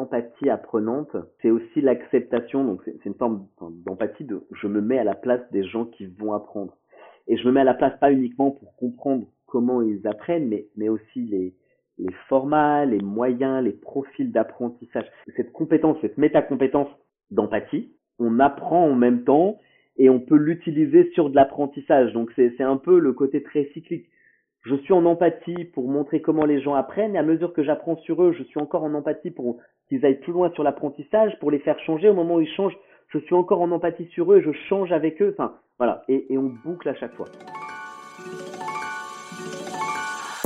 empathie apprenante, c'est aussi l'acceptation, donc c'est une forme d'empathie de je me mets à la place des gens qui vont apprendre. Et je me mets à la place pas uniquement pour comprendre comment ils apprennent, mais, mais aussi les, les formats, les moyens, les profils d'apprentissage. Cette compétence, cette métacompétence d'empathie, on apprend en même temps et on peut l'utiliser sur de l'apprentissage. Donc c'est un peu le côté très cyclique. Je suis en empathie pour montrer comment les gens apprennent et à mesure que j'apprends sur eux, je suis encore en empathie pour qu'ils aillent plus loin sur l'apprentissage, pour les faire changer. Au moment où ils changent, je suis encore en empathie sur eux je change avec eux. Enfin voilà, et, et on boucle à chaque fois.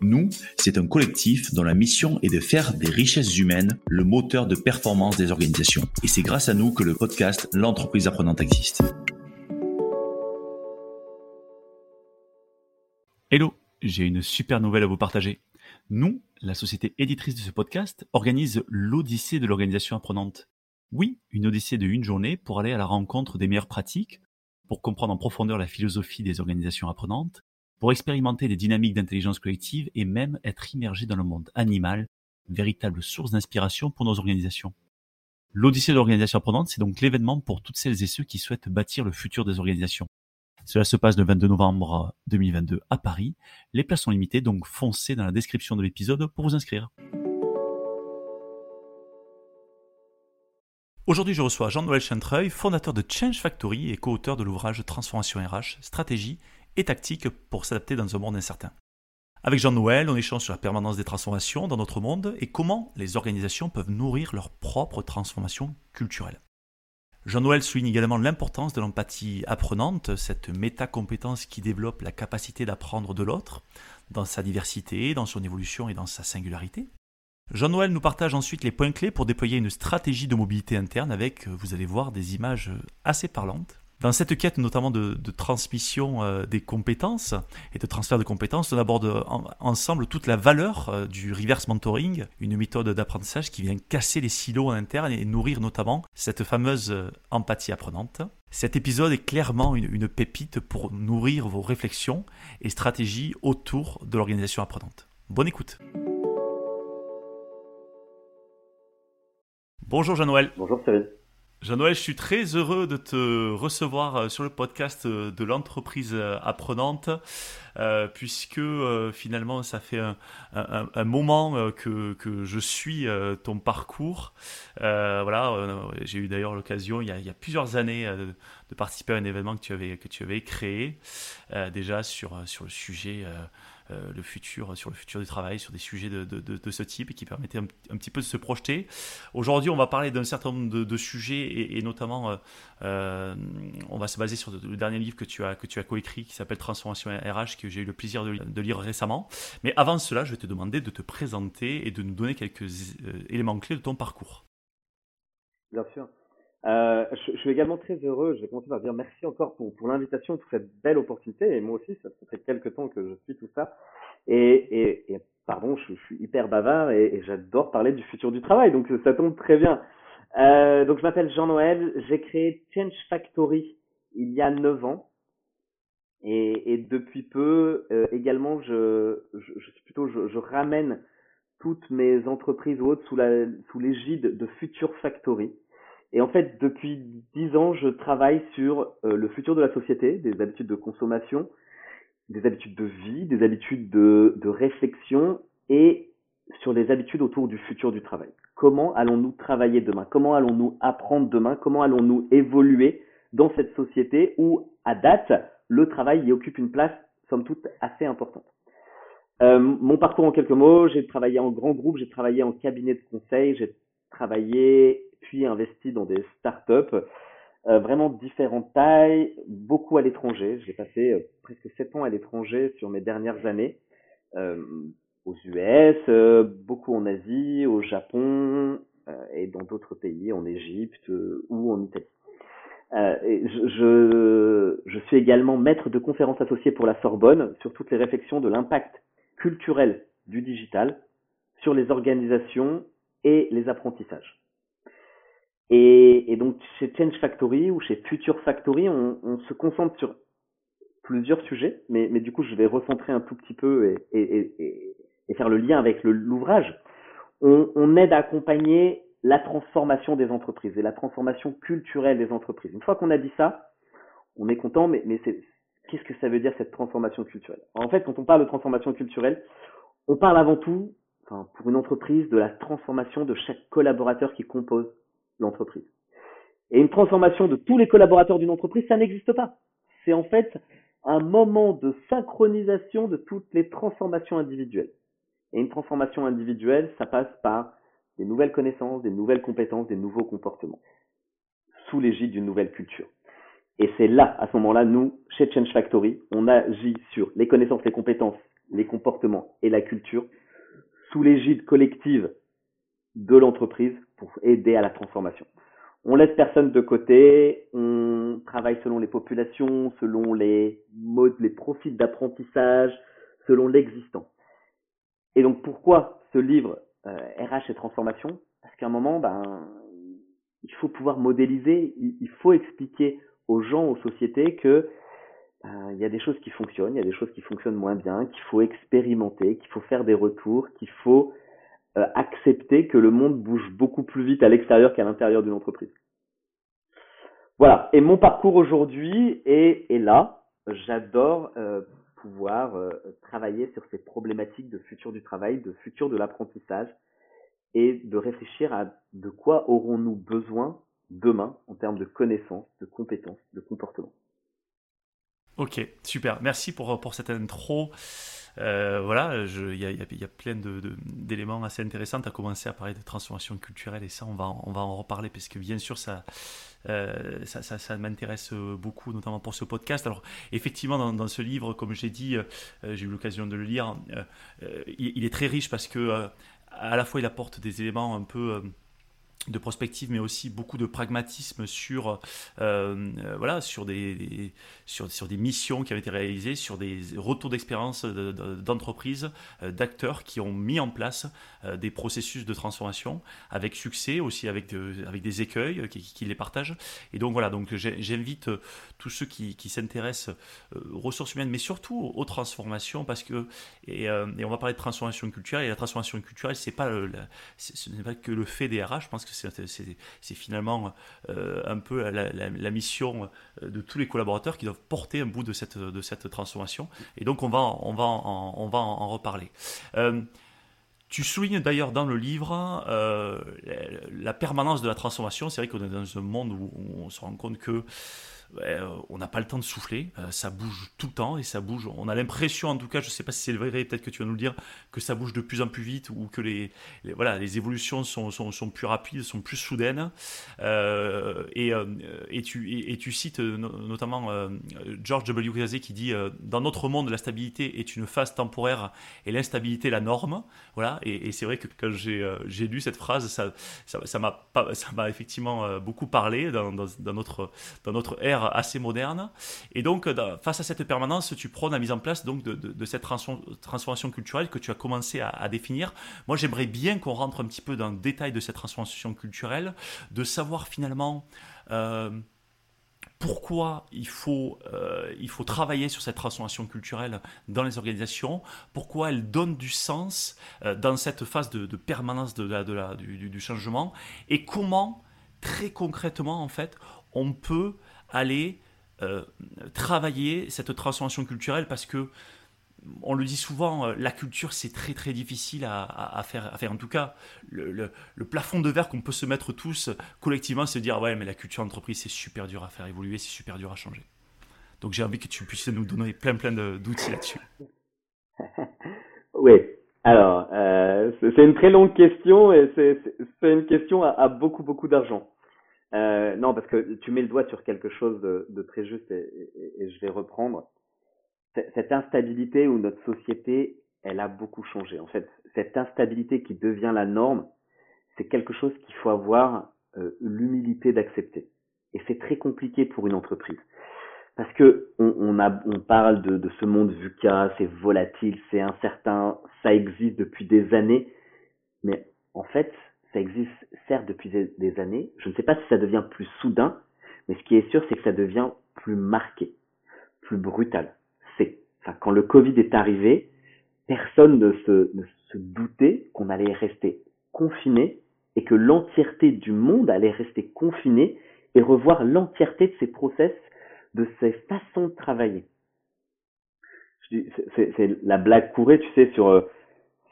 Nous, c'est un collectif dont la mission est de faire des richesses humaines le moteur de performance des organisations. Et c'est grâce à nous que le podcast L'entreprise apprenante existe. Hello, j'ai une super nouvelle à vous partager. Nous, la société éditrice de ce podcast, organise l'Odyssée de l'organisation apprenante. Oui, une Odyssée de une journée pour aller à la rencontre des meilleures pratiques, pour comprendre en profondeur la philosophie des organisations apprenantes, pour expérimenter des dynamiques d'intelligence collective et même être immergé dans le monde animal, véritable source d'inspiration pour nos organisations. L'Odyssée de l'organisation apprenante, c'est donc l'événement pour toutes celles et ceux qui souhaitent bâtir le futur des organisations. Cela se passe le 22 novembre 2022 à Paris. Les places sont limitées, donc foncez dans la description de l'épisode pour vous inscrire. Aujourd'hui, je reçois Jean-Noël Chantreuil, fondateur de Change Factory et co-auteur de l'ouvrage Transformation RH, stratégie et tactique pour s'adapter dans un monde incertain. Avec Jean-Noël, on échange sur la permanence des transformations dans notre monde et comment les organisations peuvent nourrir leur propre transformation culturelle. Jean-Noël souligne également l'importance de l'empathie apprenante, cette métacompétence qui développe la capacité d'apprendre de l'autre, dans sa diversité, dans son évolution et dans sa singularité. Jean-Noël nous partage ensuite les points clés pour déployer une stratégie de mobilité interne avec, vous allez voir, des images assez parlantes. Dans cette quête notamment de, transmission euh, des compétences et de transfert de compétences, on aborde ensemble toute la valeur euh, du reverse mentoring, une méthode d'apprentissage qui vient casser les silos en interne et nourrir notamment cette fameuse euh, empathie apprenante. Cet épisode est clairement une, une pépite pour nourrir vos réflexions et stratégies autour de l'organisation apprenante. Bonne écoute. Bonjour Jean-Noël. Bonjour Cyril. Jean-Noël, je suis très heureux de te recevoir euh, sur le podcast euh, de l'entreprise euh, apprenante, puisque finalement, ça fait un, moment que, que, je suis ton parcours. voilà, j'ai eu d'ailleurs l'occasion, il, y a plusieurs années, de, participer à un événement que tu avais, que tu avais créé, déjà sur, sur le sujet euh, le futur, sur le futur du travail, sur des sujets de, de, ce type et qui permettaient un, petit peu de se projeter. Aujourd'hui, on va parler d'un certain nombre de, sujets et, notamment, euh, euh, on va se baser sur le dernier livre que tu as, que tu as coécrit qui s'appelle Transformation RH, j'ai eu le plaisir de, lire récemment. Mais avant cela, je vais te demander de te présenter et de nous donner quelques éléments clés de ton parcours. Bien sûr. Euh, je, suis également très heureux. Je vais commencer par dire merci encore pour, l'invitation, pour cette belle opportunité. Et moi aussi, ça, fait quelques temps que je suis tout ça. Et, pardon, je, suis hyper bavard et, et j'adore parler du futur du travail. Donc ça tombe très bien. Euh, donc je m'appelle Jean-Noël. J'ai créé Change Factory il y a 9 ans. Et, et depuis peu, euh, également, je, je, je, plutôt, je, je ramène toutes mes entreprises ou autres sous la sous l'égide de Future Factory. Et en fait, depuis dix ans, je travaille sur euh, le futur de la société, des habitudes de consommation, des habitudes de vie, des habitudes de, de réflexion et sur les habitudes autour du futur du travail. Comment allons-nous travailler demain? Comment allons-nous apprendre demain? Comment allons-nous évoluer dans cette société où, à date, le travail y occupe une place, somme toute, assez importante euh, Mon parcours en quelques mots, j'ai travaillé en grand groupe, j'ai travaillé en cabinet de conseil, j'ai travaillé puis investi dans des startups, euh, vraiment différentes tailles, beaucoup à l'étranger. J'ai passé euh, presque sept ans à l'étranger sur mes dernières années, euh, aux US, euh, beaucoup en Asie, au Japon, et dans d'autres pays, en Égypte ou en Italie. Je, je, je suis également maître de conférences associées pour la Sorbonne sur toutes les réflexions de l'impact culturel du digital sur les organisations et les apprentissages. Et, et, donc chez Change Factory ou chez Future Factory, on, on, se concentre sur plusieurs sujets, mais, mais, du coup je vais recentrer un tout petit peu et, et, et faire le lien avec l'ouvrage. On, on, aide à accompagner la transformation des entreprises et la transformation culturelle des entreprises. Une fois qu'on a dit ça, on est content, mais, mais qu'est-ce que ça veut dire cette transformation culturelle? En fait, quand on parle de transformation culturelle, on parle avant tout, enfin, pour une entreprise, de la transformation de chaque collaborateur qui compose l'entreprise. Et une transformation de tous les collaborateurs d'une entreprise, ça n'existe pas. C'est en fait un moment de synchronisation de toutes les transformations individuelles. Et une transformation individuelle, ça passe par des nouvelles connaissances, des nouvelles compétences, des nouveaux comportements, sous l'égide d'une nouvelle culture. Et c'est là, à ce moment-là, nous, chez Change Factory, on agit sur les connaissances, les compétences, les comportements et la culture, sous l'égide collective de l'entreprise pour aider à la transformation. On laisse personne de côté, on travaille selon les populations, selon les modes, les profils d'apprentissage, selon l'existant. Et donc pourquoi ce livre RH euh, et transformation Parce qu'à un moment, ben, il faut pouvoir modéliser, il faut expliquer aux gens, aux sociétés que ben, il y a des choses qui fonctionnent, il y a des choses qui fonctionnent moins bien, qu'il faut expérimenter, qu'il faut faire des retours, qu'il faut euh, accepter que le monde bouge beaucoup plus vite à l'extérieur qu'à l'intérieur d'une entreprise. Voilà. Et mon parcours aujourd'hui est, est, là. J'adore euh, pouvoir euh, travailler sur ces problématiques de futur du travail, de futur de l'apprentissage et de réfléchir à de quoi aurons-nous besoin demain en termes de connaissances, de compétences, de comportements. Ok, super. Merci pour, pour cette intro. Euh, voilà, il y, a plein d'éléments assez intéressants. Tu as commencé à parler de transformation culturelle et ça, on va, on va en reparler parce que bien sûr, ça, euh, ça, ça, ça m'intéresse beaucoup, notamment pour ce podcast. Alors, effectivement, dans, dans ce livre, comme j'ai dit, euh, j'ai eu l'occasion de le lire, il, il, est très riche parce que à la fois il apporte des éléments un peu de prospective, mais aussi beaucoup de pragmatisme sur, euh, euh, voilà, sur, des, sur, sur, des missions qui avaient été réalisées, sur des retours d'expérience d'entreprises, euh, d'acteurs qui ont mis en place des processus de transformation avec succès, aussi avec, avec des écueils qui, les partagent. Et donc voilà, donc j'invite tous ceux qui, s'intéressent aux ressources humaines, mais surtout aux transformations, parce que, et, on va parler de transformation culturelle, et la transformation culturelle, c'est pas ce n'est pas que le fait des RH, je pense que c'est finalement euh, un peu la, mission euh, de tous les collaborateurs qui doivent porter un bout de cette, transformation. Et donc on va, on va, en, on va en reparler. Euh, tu soulignes d'ailleurs dans le livre la permanence de la transformation. C'est vrai qu'on est dans un monde où on se rend compte que euh, on n'a pas le temps de souffler, euh, ça bouge tout le temps et ça bouge. On a l'impression, en tout cas, je ne sais pas si c'est vrai, peut-être que tu vas nous le dire, que ça bouge de plus en plus vite ou que les, voilà, les évolutions sont, sont, plus rapides, sont plus soudaines. Euh, et, et, tu, et, tu cites notamment George W. Casey qui dit Dans notre monde, la stabilité est une phase temporaire et l'instabilité la norme. Voilà, et, c'est vrai que quand j'ai lu cette phrase, ça m'a effectivement beaucoup parlé dans, notre, dans notre ère assez moderne. Et donc, euh, face à cette permanence, tu prônes la mise en place donc, de, cette transformation culturelle que tu as commencé à, définir. Moi, j'aimerais bien qu'on rentre un petit peu dans le détail de cette transformation culturelle, de savoir finalement... Euh, pourquoi il faut, euh, il faut travailler sur cette transformation culturelle dans les organisations, pourquoi elle donne du sens dans cette phase de, permanence de la, de la, du, du, changement, et comment, très concrètement, en fait, on peut aller euh, travailler cette transformation culturelle parce que on le dit souvent, euh, la culture c'est très très difficile à, faire. En tout cas, le, plafond de verre qu'on peut se mettre tous collectivement, c'est de dire ouais mais la culture d'entreprise c'est super dur à faire évoluer, c'est super dur à changer. Donc j'ai envie que tu puisses nous donner plein plein d'outils là-dessus. oui. Alors, euh, c'est une très longue question et c'est une question à beaucoup beaucoup d'argent. Euh, non, parce que tu mets le doigt sur quelque chose de, très juste et, je vais reprendre. Cette instabilité où notre société, elle a beaucoup changé. En fait, cette instabilité qui devient la norme, c'est quelque chose qu'il faut avoir euh, l'humilité d'accepter. Et c'est très compliqué pour une entreprise. Parce que on, on, a, on parle de, de ce monde VUCA, c'est volatile, c'est incertain, ça existe depuis des années, mais en fait, ça existe certes depuis des années. Je ne sais pas si ça devient plus soudain, mais ce qui est sûr, c'est que ça devient plus marqué, plus brutal. Quand le Covid est arrivé, personne ne se, doutait qu'on allait rester confiné et que l'entièreté du monde allait rester confinée et revoir l'entièreté de ses process, de ses façons de travailler. C'est la blague courée, tu sais, sur euh,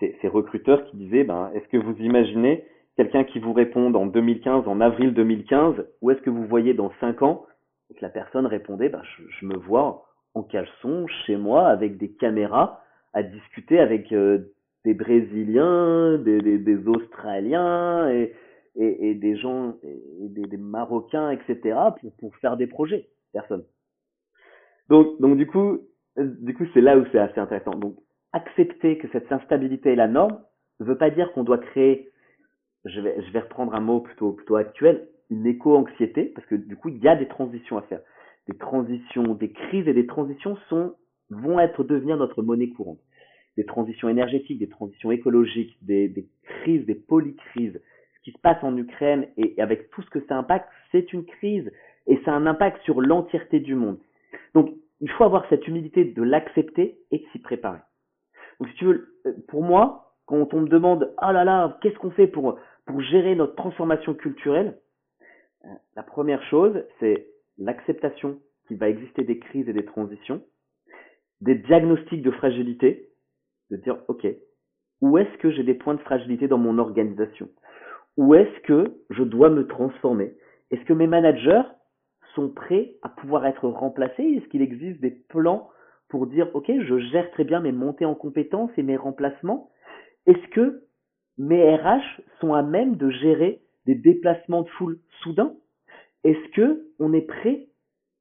ces, recruteurs qui disaient, ben, est-ce que vous imaginez quelqu'un qui vous réponde en 2015, en avril 2015, ou est-ce que vous voyez dans 5 ans Et que la personne répondait, ben, je, me vois en caleçon, chez moi, avec des caméras, à discuter avec euh, des Brésiliens, des, des, des Australiens et, et, et, des gens, et des, des, Marocains, etc. pour, pour faire des projets. Personne. Donc, donc du coup, du coup, c'est là où c'est assez intéressant. Donc, accepter que cette instabilité est la norme ne veut pas dire qu'on doit créer, je vais, je vais reprendre un mot plutôt, plutôt actuel, une éco-anxiété, parce que du coup, il y a des transitions à faire. Des transitions, des crises et des transitions sont, vont être devenir notre monnaie courante des transitions énergétiques, des transitions écologiques, des, des crises, des polycrises. Ce qui se passe en Ukraine et avec tout ce que ça impacte, c'est une crise et ça a un impact sur l'entièreté du monde. Donc, il faut avoir cette humilité de l'accepter et de s'y préparer. Donc, si tu veux, euh, pour moi, quand on me demande, ah là là, qu'est-ce qu'on fait pour, pour gérer notre transformation culturelle, euh, la première chose, c'est l'acceptation qu'il va exister des crises et des transitions, des diagnostics de fragilité, de dire, OK, où est-ce que j'ai des points de fragilité dans mon organisation? Où est-ce que je dois me transformer? Est-ce que mes managers sont prêts à pouvoir être remplacés? Est-ce qu'il existe des plans pour dire, OK, je gère très bien mes montées en compétences et mes remplacements? Est-ce que mes RH sont à même de gérer des déplacements de foule soudains? Est-ce que on est prêt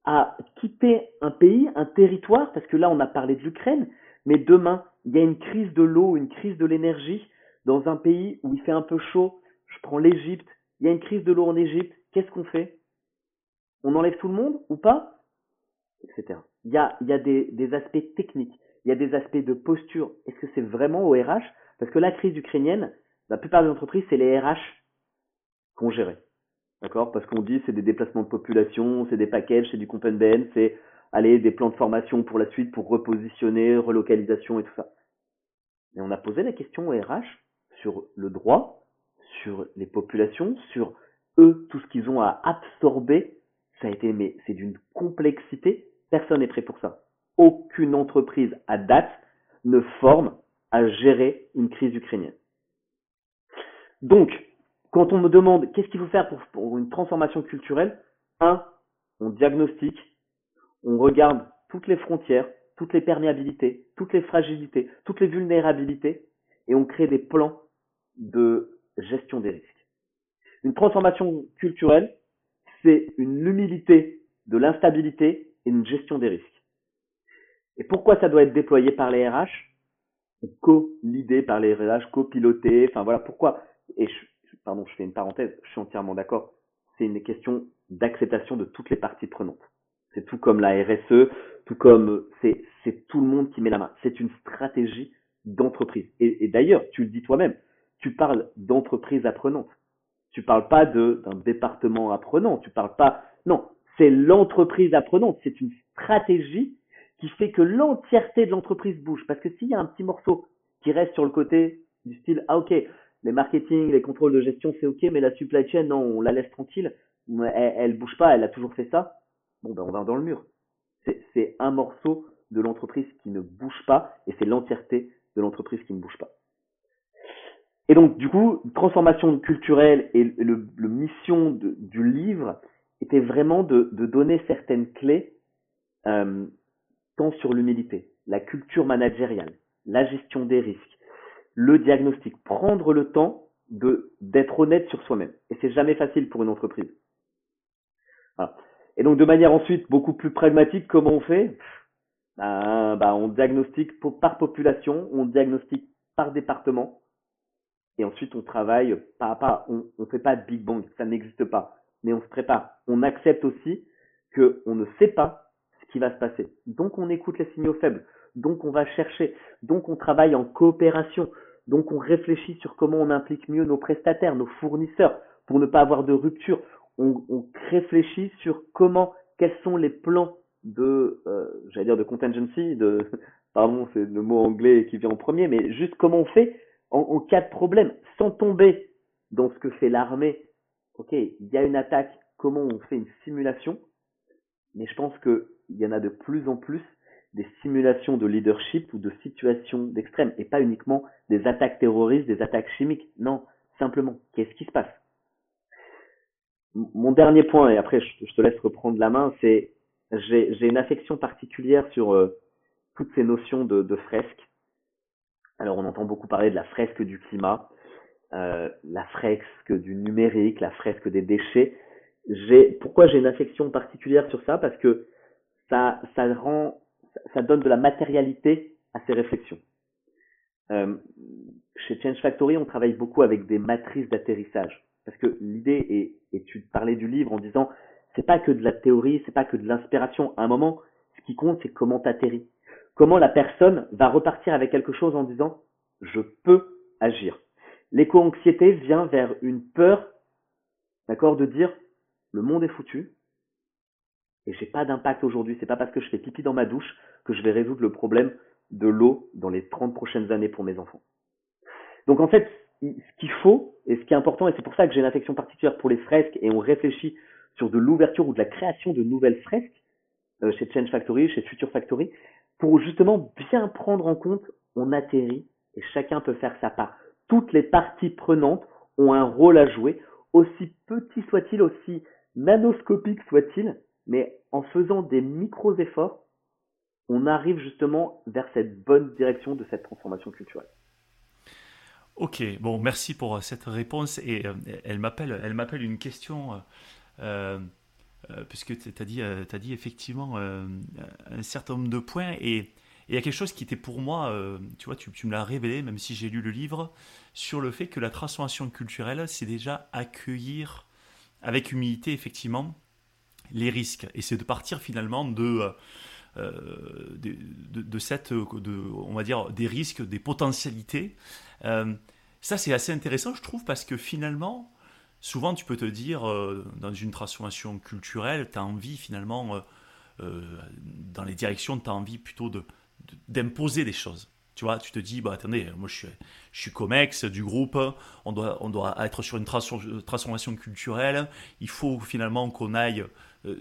à quitter un pays, un territoire, parce que là on a parlé de l'Ukraine, mais demain, il y a une crise de l'eau, une crise de l'énergie dans un pays où il fait un peu chaud. Je prends l'Égypte. Il y a une crise de l'eau en Égypte. Qu'est-ce qu'on fait? On enlève tout le monde ou pas? Etc. Il y a, des aspects techniques. Il y a des aspects de posture. Est-ce que c'est vraiment au RH Parce que la crise ukrainienne, la plupart des entreprises, c'est les RH qu'on gérait. D'accord? Parce qu'on dit c'est des déplacements de population, c'est des packages, c'est du BN, c'est aller des plans de formation pour la suite, pour repositionner, relocalisation et tout ça. Et on a posé la question au RH sur le droit, sur les populations, sur eux, tout ce qu'ils ont à absorber. Ça a été, mais c'est d'une complexité. Personne n'est prêt pour ça. Aucune entreprise à date ne forme à gérer une crise ukrainienne. Donc, quand on me demande qu'est-ce qu'il faut faire pour, une transformation culturelle, un, on diagnostique on regarde toutes les frontières, toutes les perméabilités, toutes les fragilités, toutes les vulnérabilités, et on crée des plans de gestion des risques. Une transformation culturelle, c'est une humilité de l'instabilité et une gestion des risques. Et pourquoi ça doit être déployé par les RH co-lidé par les RH, co-piloté, enfin voilà pourquoi? Pardon, je fais une parenthèse, je suis entièrement d'accord. C'est une question d'acceptation de toutes les parties prenantes. C'est tout comme la RSE, tout comme c'est tout le monde qui met la main. C'est une stratégie d'entreprise. Et, d'ailleurs, tu le dis toi-même, tu parles d'entreprise apprenante. Tu parles pas d'un département apprenant. Tu parles pas. Non, c'est l'entreprise apprenante. C'est une stratégie qui fait que l'entièreté de l'entreprise bouge. Parce que s'il y a un petit morceau qui reste sur le côté du style ah ok les marketing, les contrôles de gestion c'est ok, mais la supply chain non, on la laisse tranquille. Elle, elle bouge pas, elle a toujours fait ça bon ben on va dans le mur. C'est un morceau de l'entreprise qui ne bouge pas et c'est l'entièreté de l'entreprise qui ne bouge pas. Et donc du coup, transformation culturelle et le, mission du livre était vraiment de, de donner certaines clés euh, tant sur l'humilité, la culture managériale, la gestion des risques, le diagnostic, prendre le temps de d'être honnête sur soi-même. Et c'est jamais facile pour une entreprise. Voilà. Et donc de manière ensuite beaucoup plus pragmatique, comment on fait? Ben, ben, On diagnostique par population, on diagnostique par département. et ensuite on travaille pas à pas. On ne fait pas de Big Bang, ça n'existe pas. Mais on se prépare. On accepte aussi qu'on ne sait pas ce qui va se passer. Donc on écoute les signaux faibles. Donc on va chercher. Donc on travaille en coopération. Donc on réfléchit sur comment on implique mieux nos prestataires, nos fournisseurs, pour ne pas avoir de rupture. On, on réfléchit sur comment, quels sont les plans de, euh, j'allais dire de contingency, de, pardon, c'est le mot anglais qui vient en premier, mais juste comment on fait en, en cas de problème, sans tomber dans ce que fait l'armée. Ok, il y a une attaque, comment on fait une simulation, mais je pense qu'il y en a de plus en plus des simulations de leadership ou de situations d'extrême, et pas uniquement des attaques terroristes, des attaques chimiques. Non, simplement, qu'est-ce qui se passe? Mon dernier point, et après je te laisse reprendre la main, c'est j'ai une affection particulière sur euh, toutes ces notions de, de fresques. Alors on entend beaucoup parler de la fresque du climat, euh, la fresque du numérique, la fresque des déchets. Pourquoi j'ai une affection particulière sur ça? Parce que ça ça rend ça donne de la matérialité à ces réflexions. Euh, chez Change Factory, on travaille beaucoup avec des matrices d'atterrissage parce que l'idée est et tu parlais du livre en disant c'est pas que de la théorie, c'est pas que de l'inspiration. À un moment, ce qui compte, c'est comment t'atterris. Comment la personne va repartir avec quelque chose en disant je peux agir. L'éco-anxiété vient vers une peur, d'accord, de dire le monde est foutu et j'ai pas d'impact aujourd'hui. C'est pas parce que je fais pipi dans ma douche que je vais résoudre le problème de l'eau dans les 30 prochaines années pour mes enfants. Donc en fait, ce qu'il faut et ce qui est important, et c'est pour ça que j'ai une affection particulière pour les fresques et on réfléchit sur de l'ouverture ou de la création de nouvelles fresques euh, chez Change Factory, chez Future Factory, pour justement bien prendre en compte, on atterrit et chacun peut faire sa part. Toutes les parties prenantes ont un rôle à jouer, aussi petit soit-il, aussi nanoscopique soit-il, mais en faisant des micros efforts, on arrive justement vers cette bonne direction de cette transformation culturelle. Ok, bon, merci pour cette réponse. Et euh, elle m'appelle, elle m'appelle une question euh, euh, euh, puisque tu as dit, euh, as dit effectivement un certain nombre de points et il y a quelque chose qui était pour moi, tu vois, tu, tu me l'as révélé, même si j'ai lu le livre, sur le fait que la transformation culturelle, c'est déjà accueillir avec humilité, effectivement, les risques. Et c'est de partir finalement de, de, de, cette, de, on va dire, des risques, des potentialités. ça, c'est assez intéressant, je trouve, parce que finalement, souvent tu peux te dire, euh, dans une transformation culturelle, tu as envie finalement, euh, euh, dans les directions, tu as envie plutôt d'imposer des choses. Tu vois, tu te dis, bah attendez, moi je suis, je suis COMEX du groupe, on doit, on doit être sur une transformation culturelle, il faut finalement qu'on aille,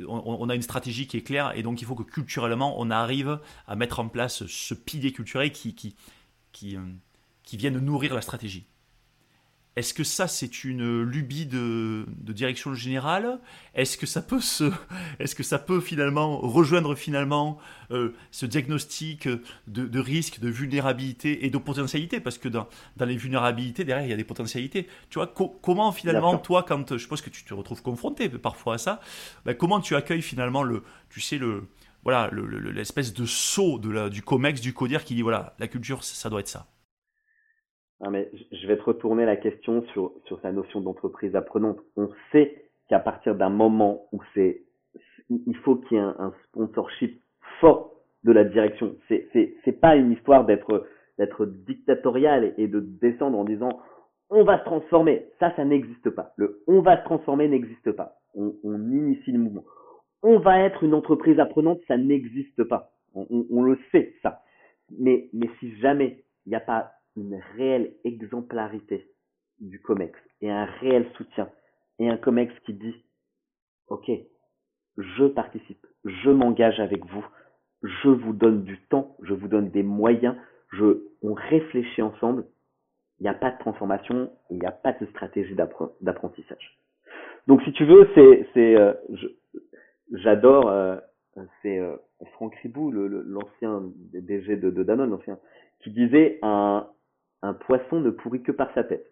on, a une stratégie qui est claire, et donc il faut que culturellement on arrive à mettre en place ce pilier culturel qui, qui, qui vienne nourrir la stratégie. Est-ce que ça, c'est une lubie de, direction générale? Est-ce que ça peut se, est-ce que ça peut finalement rejoindre finalement euh, ce diagnostic de, risque, de vulnérabilité et de potentialité? Parce que dans, les vulnérabilités, derrière, il y a des potentialités. Tu vois, comment finalement, toi, quand je suppose que tu te retrouves confronté parfois à ça, ben, comment tu accueilles finalement le, tu sais, le, voilà, l'espèce de saut de la, du COMEX, du CODIR qui dit voilà, la culture, ça doit être ça? Mais je vais te retourner la question sur, sur sa notion d'entreprise apprenante. On sait qu'à partir d'un moment où c'est, il faut qu'il y ait un, sponsorship fort de la direction. C'est, c'est, c'est pas une histoire d'être, d'être dictatorial et de descendre en disant on va se transformer. Ça, ça n'existe pas. Le on va se transformer n'existe pas. On, initie le mouvement. On va être une entreprise apprenante, ça n'existe pas. On, le sait, ça. Mais, mais si jamais il n'y a pas une réelle exemplarité du COMEX et un réel soutien et un COMEX qui dit ok je participe je m'engage avec vous je vous donne du temps je vous donne des moyens je on réfléchit ensemble il n'y a pas de transformation il n'y a pas de stratégie d'apprentissage. Donc si tu veux c'est c'est euh, j'adore euh, c'est euh, Franck Ribou l'ancien DG de, Danone l'ancien qui disait un un poisson ne pourrit que par sa tête.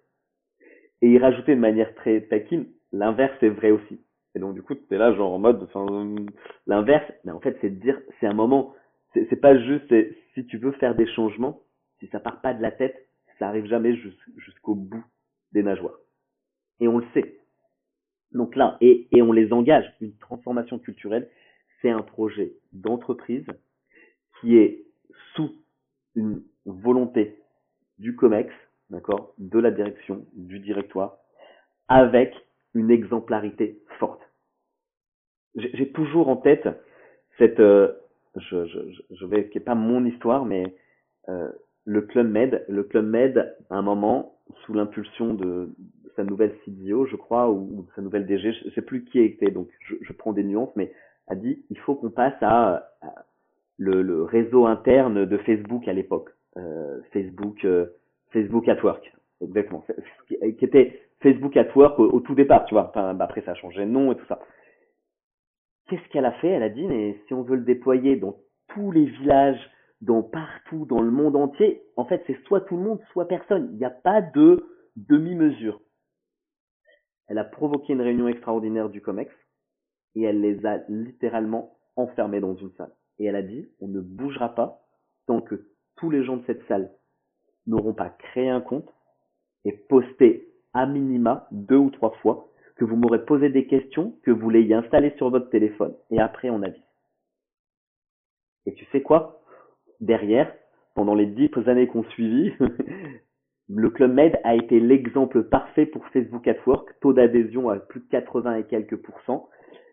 Et il rajoutait de manière très taquine, l'inverse est vrai aussi. Et donc du coup, tu es là genre en mode, l'inverse, mais en fait c'est de dire, c'est un moment, c'est pas juste, si tu veux faire des changements, si ça part pas de la tête, ça arrive jamais jusqu'au bout des nageoires. Et on le sait. Donc là, et on les engage. Une transformation culturelle, c'est un projet d'entreprise qui est sous une volonté du COMEX, d'accord, de la direction, du directoire, avec une exemplarité forte. J'ai toujours en tête cette, euh, je, je, je vais, qui n'est pas mon histoire, mais euh, le Club Med, le Club Med, à un moment, sous l'impulsion de, sa nouvelle CDO, je crois, ou, de sa nouvelle DG, je sais plus qui était, donc je, je prends des nuances, mais a dit il faut qu'on passe à, le, le, réseau interne de Facebook à l'époque, Facebook, euh, Facebook at Work, exactement, qui, était Facebook at Work au, tout départ, tu vois. Enfin, bah, après ça a changé de nom et tout ça. Qu'est-ce qu'elle a fait Elle a dit mais si on veut le déployer dans tous les villages, dans partout, dans le monde entier, en fait c'est soit tout le monde, soit personne. Il n'y a pas de demi-mesure. Elle a provoqué une réunion extraordinaire du COMEX et elle les a littéralement enfermés dans une salle. Et elle a dit, on ne bougera pas tant que tous les gens de cette salle n'auront pas créé un compte et posté à minima deux ou trois fois que vous m'aurez posé des questions, que vous l'ayez installé sur votre téléphone. Et après, on avise. Et tu sais quoi? Derrière, pendant les dix années qu'on suivit, le Club Med a été l'exemple parfait pour Facebook at Work, taux d'adhésion à plus de 80 et quelques pourcents,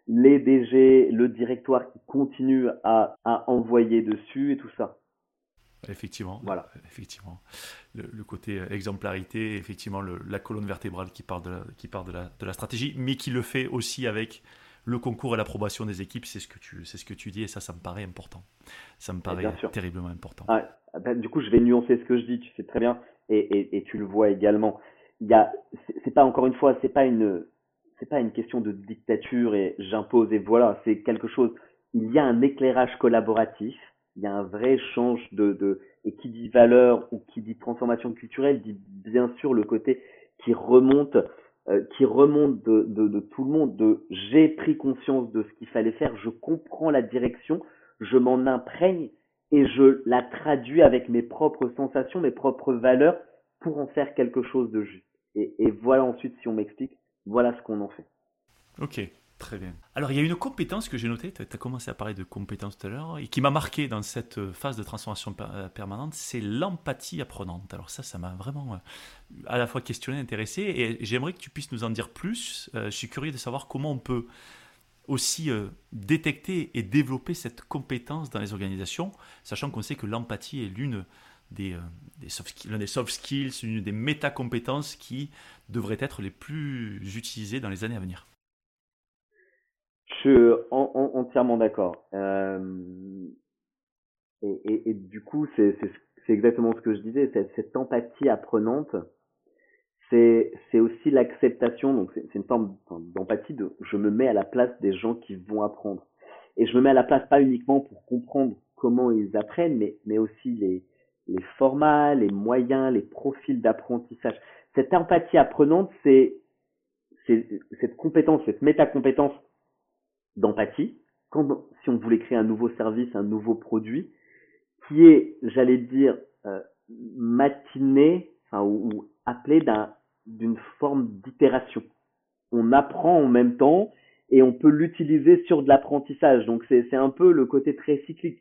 les DG, le directoire qui continue à, à envoyer dessus et tout ça. Effectivement, voilà. effectivement. Le, côté exemplarité, effectivement, la colonne vertébrale qui part, de la, qui part de, la, de la stratégie, mais qui le fait aussi avec le concours et l'approbation des équipes, c'est ce que tu, c'est ce que tu dis, et ça, ça me paraît important. Ça me paraît terriblement important. Ah, ben, du coup, je vais nuancer ce que je dis, tu sais très bien, et, et, et tu le vois également. Il y a, c'est pas encore une fois, c'est pas une, c'est pas une question de dictature et j'impose et voilà, c'est quelque chose. Il y a un éclairage collaboratif, il y a un vrai échange de, et qui dit valeur ou qui dit transformation culturelle dit bien sûr le côté qui remonte euh, qui remonte de, tout le monde de j'ai pris conscience de ce qu'il fallait faire je comprends la direction je m'en imprègne et je la traduis avec mes propres sensations mes propres valeurs pour en faire quelque chose de juste et, et voilà ensuite si on m'explique voilà ce qu'on en fait. Ok, très bien. Alors, il y a une compétence que j'ai notée, tu as commencé à parler de compétence tout à l'heure, et qui m'a marqué dans cette phase de transformation euh, permanente, c'est l'empathie apprenante. Alors ça, ça m'a vraiment euh, à la fois questionné, intéressé, et j'aimerais que tu puisses nous en dire plus. Euh, je suis curieux de savoir comment on peut aussi détecter et développer cette compétence dans les organisations, sachant qu'on sait que l'empathie est l'une des, soft, l'un des skills, une des méta-compétences qui devraient être les plus utilisées dans les années à venir. Je suis entièrement d'accord. Euh, et, du coup, c'est exactement ce que je disais, cette, empathie apprenante, c'est aussi l'acceptation, donc c'est une forme d'empathie de je me mets à la place des gens qui vont apprendre. Et je me mets à la place pas uniquement pour comprendre comment ils apprennent, mais, mais aussi les, les formats, les moyens, les profils d'apprentissage. Cette empathie apprenante, c'est cette compétence, cette métacompétence d'empathie, quand si on voulait créer un nouveau service, un nouveau produit, qui est, j'allais dire, euh, matiné, enfin, ou, ou appelé d'une forme d'itération. On apprend en même temps et on peut l'utiliser sur de l'apprentissage. Donc c'est un peu le côté très cyclique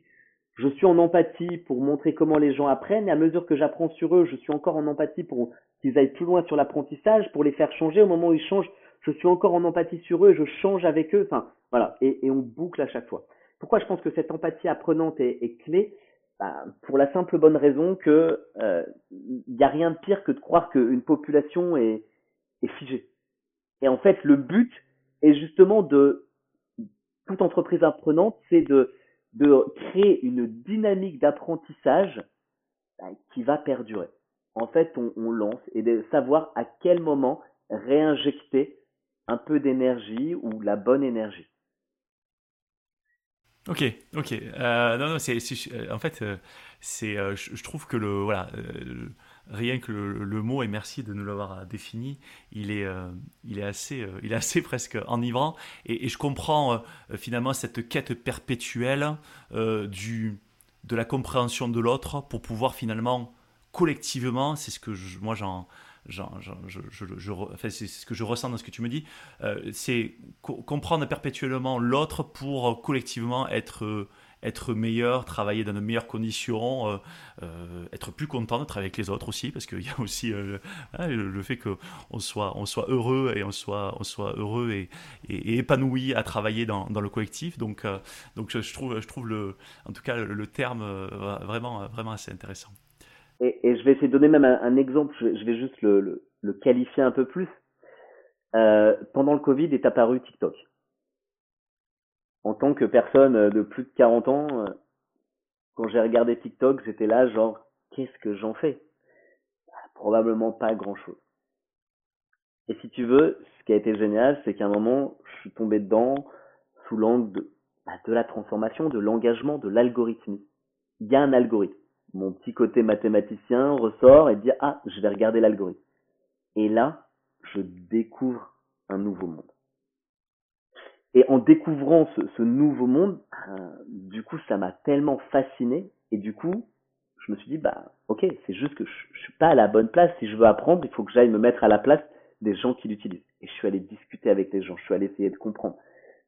je suis en empathie pour montrer comment les gens apprennent, et à mesure que j'apprends sur eux, je suis encore en empathie pour qu'ils aillent plus loin sur l'apprentissage, pour les faire changer. Au moment où ils changent, je suis encore en empathie sur eux, je change avec eux. Enfin, voilà, et, on boucle à chaque fois. Pourquoi je pense que cette empathie apprenante est, clé? Bah, Pour la simple bonne raison que il euh, n'y a rien de pire que de croire qu'une population est, est figée. Et en fait, le but est justement de toute entreprise apprenante, c'est de de créer une dynamique d'apprentissage bah, qui va perdurer. En fait, on, lance et de savoir à quel moment réinjecter un peu d'énergie ou la bonne énergie. Ok, ok. Euh, non, non, c'est, en fait, euh, c'est, euh, je, trouve que le, voilà, rien que le, mot, et merci de nous l'avoir défini, il est, euh, il est, assez, euh, il est assez presque enivrant. Et, et je comprends euh, finalement cette quête perpétuelle du, de la compréhension de l'autre pour pouvoir finalement collectivement, c'est ce que moi j'en c'est ce que je ressens dans ce que tu me dis, c'est comprendre perpétuellement l'autre pour collectivement être être meilleur, travailler dans de meilleures conditions, euh, euh, être plus content de travailler avec les autres aussi, parce qu'il y a aussi euh, hein, le, fait qu'on soit, on soit heureux et on soit, on soit heureux et, et, épanoui à travailler dans, dans, le collectif. Donc, donc je, trouve, je trouve le, en tout cas le, terme vraiment, vraiment assez intéressant. Et, et, je vais essayer de donner même un, exemple, je vais, juste le, le, qualifier un peu plus. pendant le Covid est apparu TikTok en tant que personne de plus de 40 ans, euh, quand j'ai regardé TikTok, j'étais là genre, qu'est-ce que j'en fais? Bah, Probablement pas grand-chose. Et si tu veux, ce qui a été génial, c'est qu'à un moment, je suis tombé dedans sous l'angle de, bah, de la transformation, de l'engagement, de l'algorithme. Il y a un algorithme. Mon petit côté mathématicien ressort et dit, ah, je vais regarder l'algorithme. Et là, je découvre un nouveau monde. Et en découvrant ce, ce nouveau monde, euh, du coup, ça m'a tellement fasciné. Et du coup, je me suis dit, bah, ok, c'est juste que je, je suis pas à la bonne place. Si je veux apprendre, il faut que j'aille me mettre à la place des gens qui l'utilisent. Et je suis allé discuter avec les gens, je suis allé essayer de comprendre.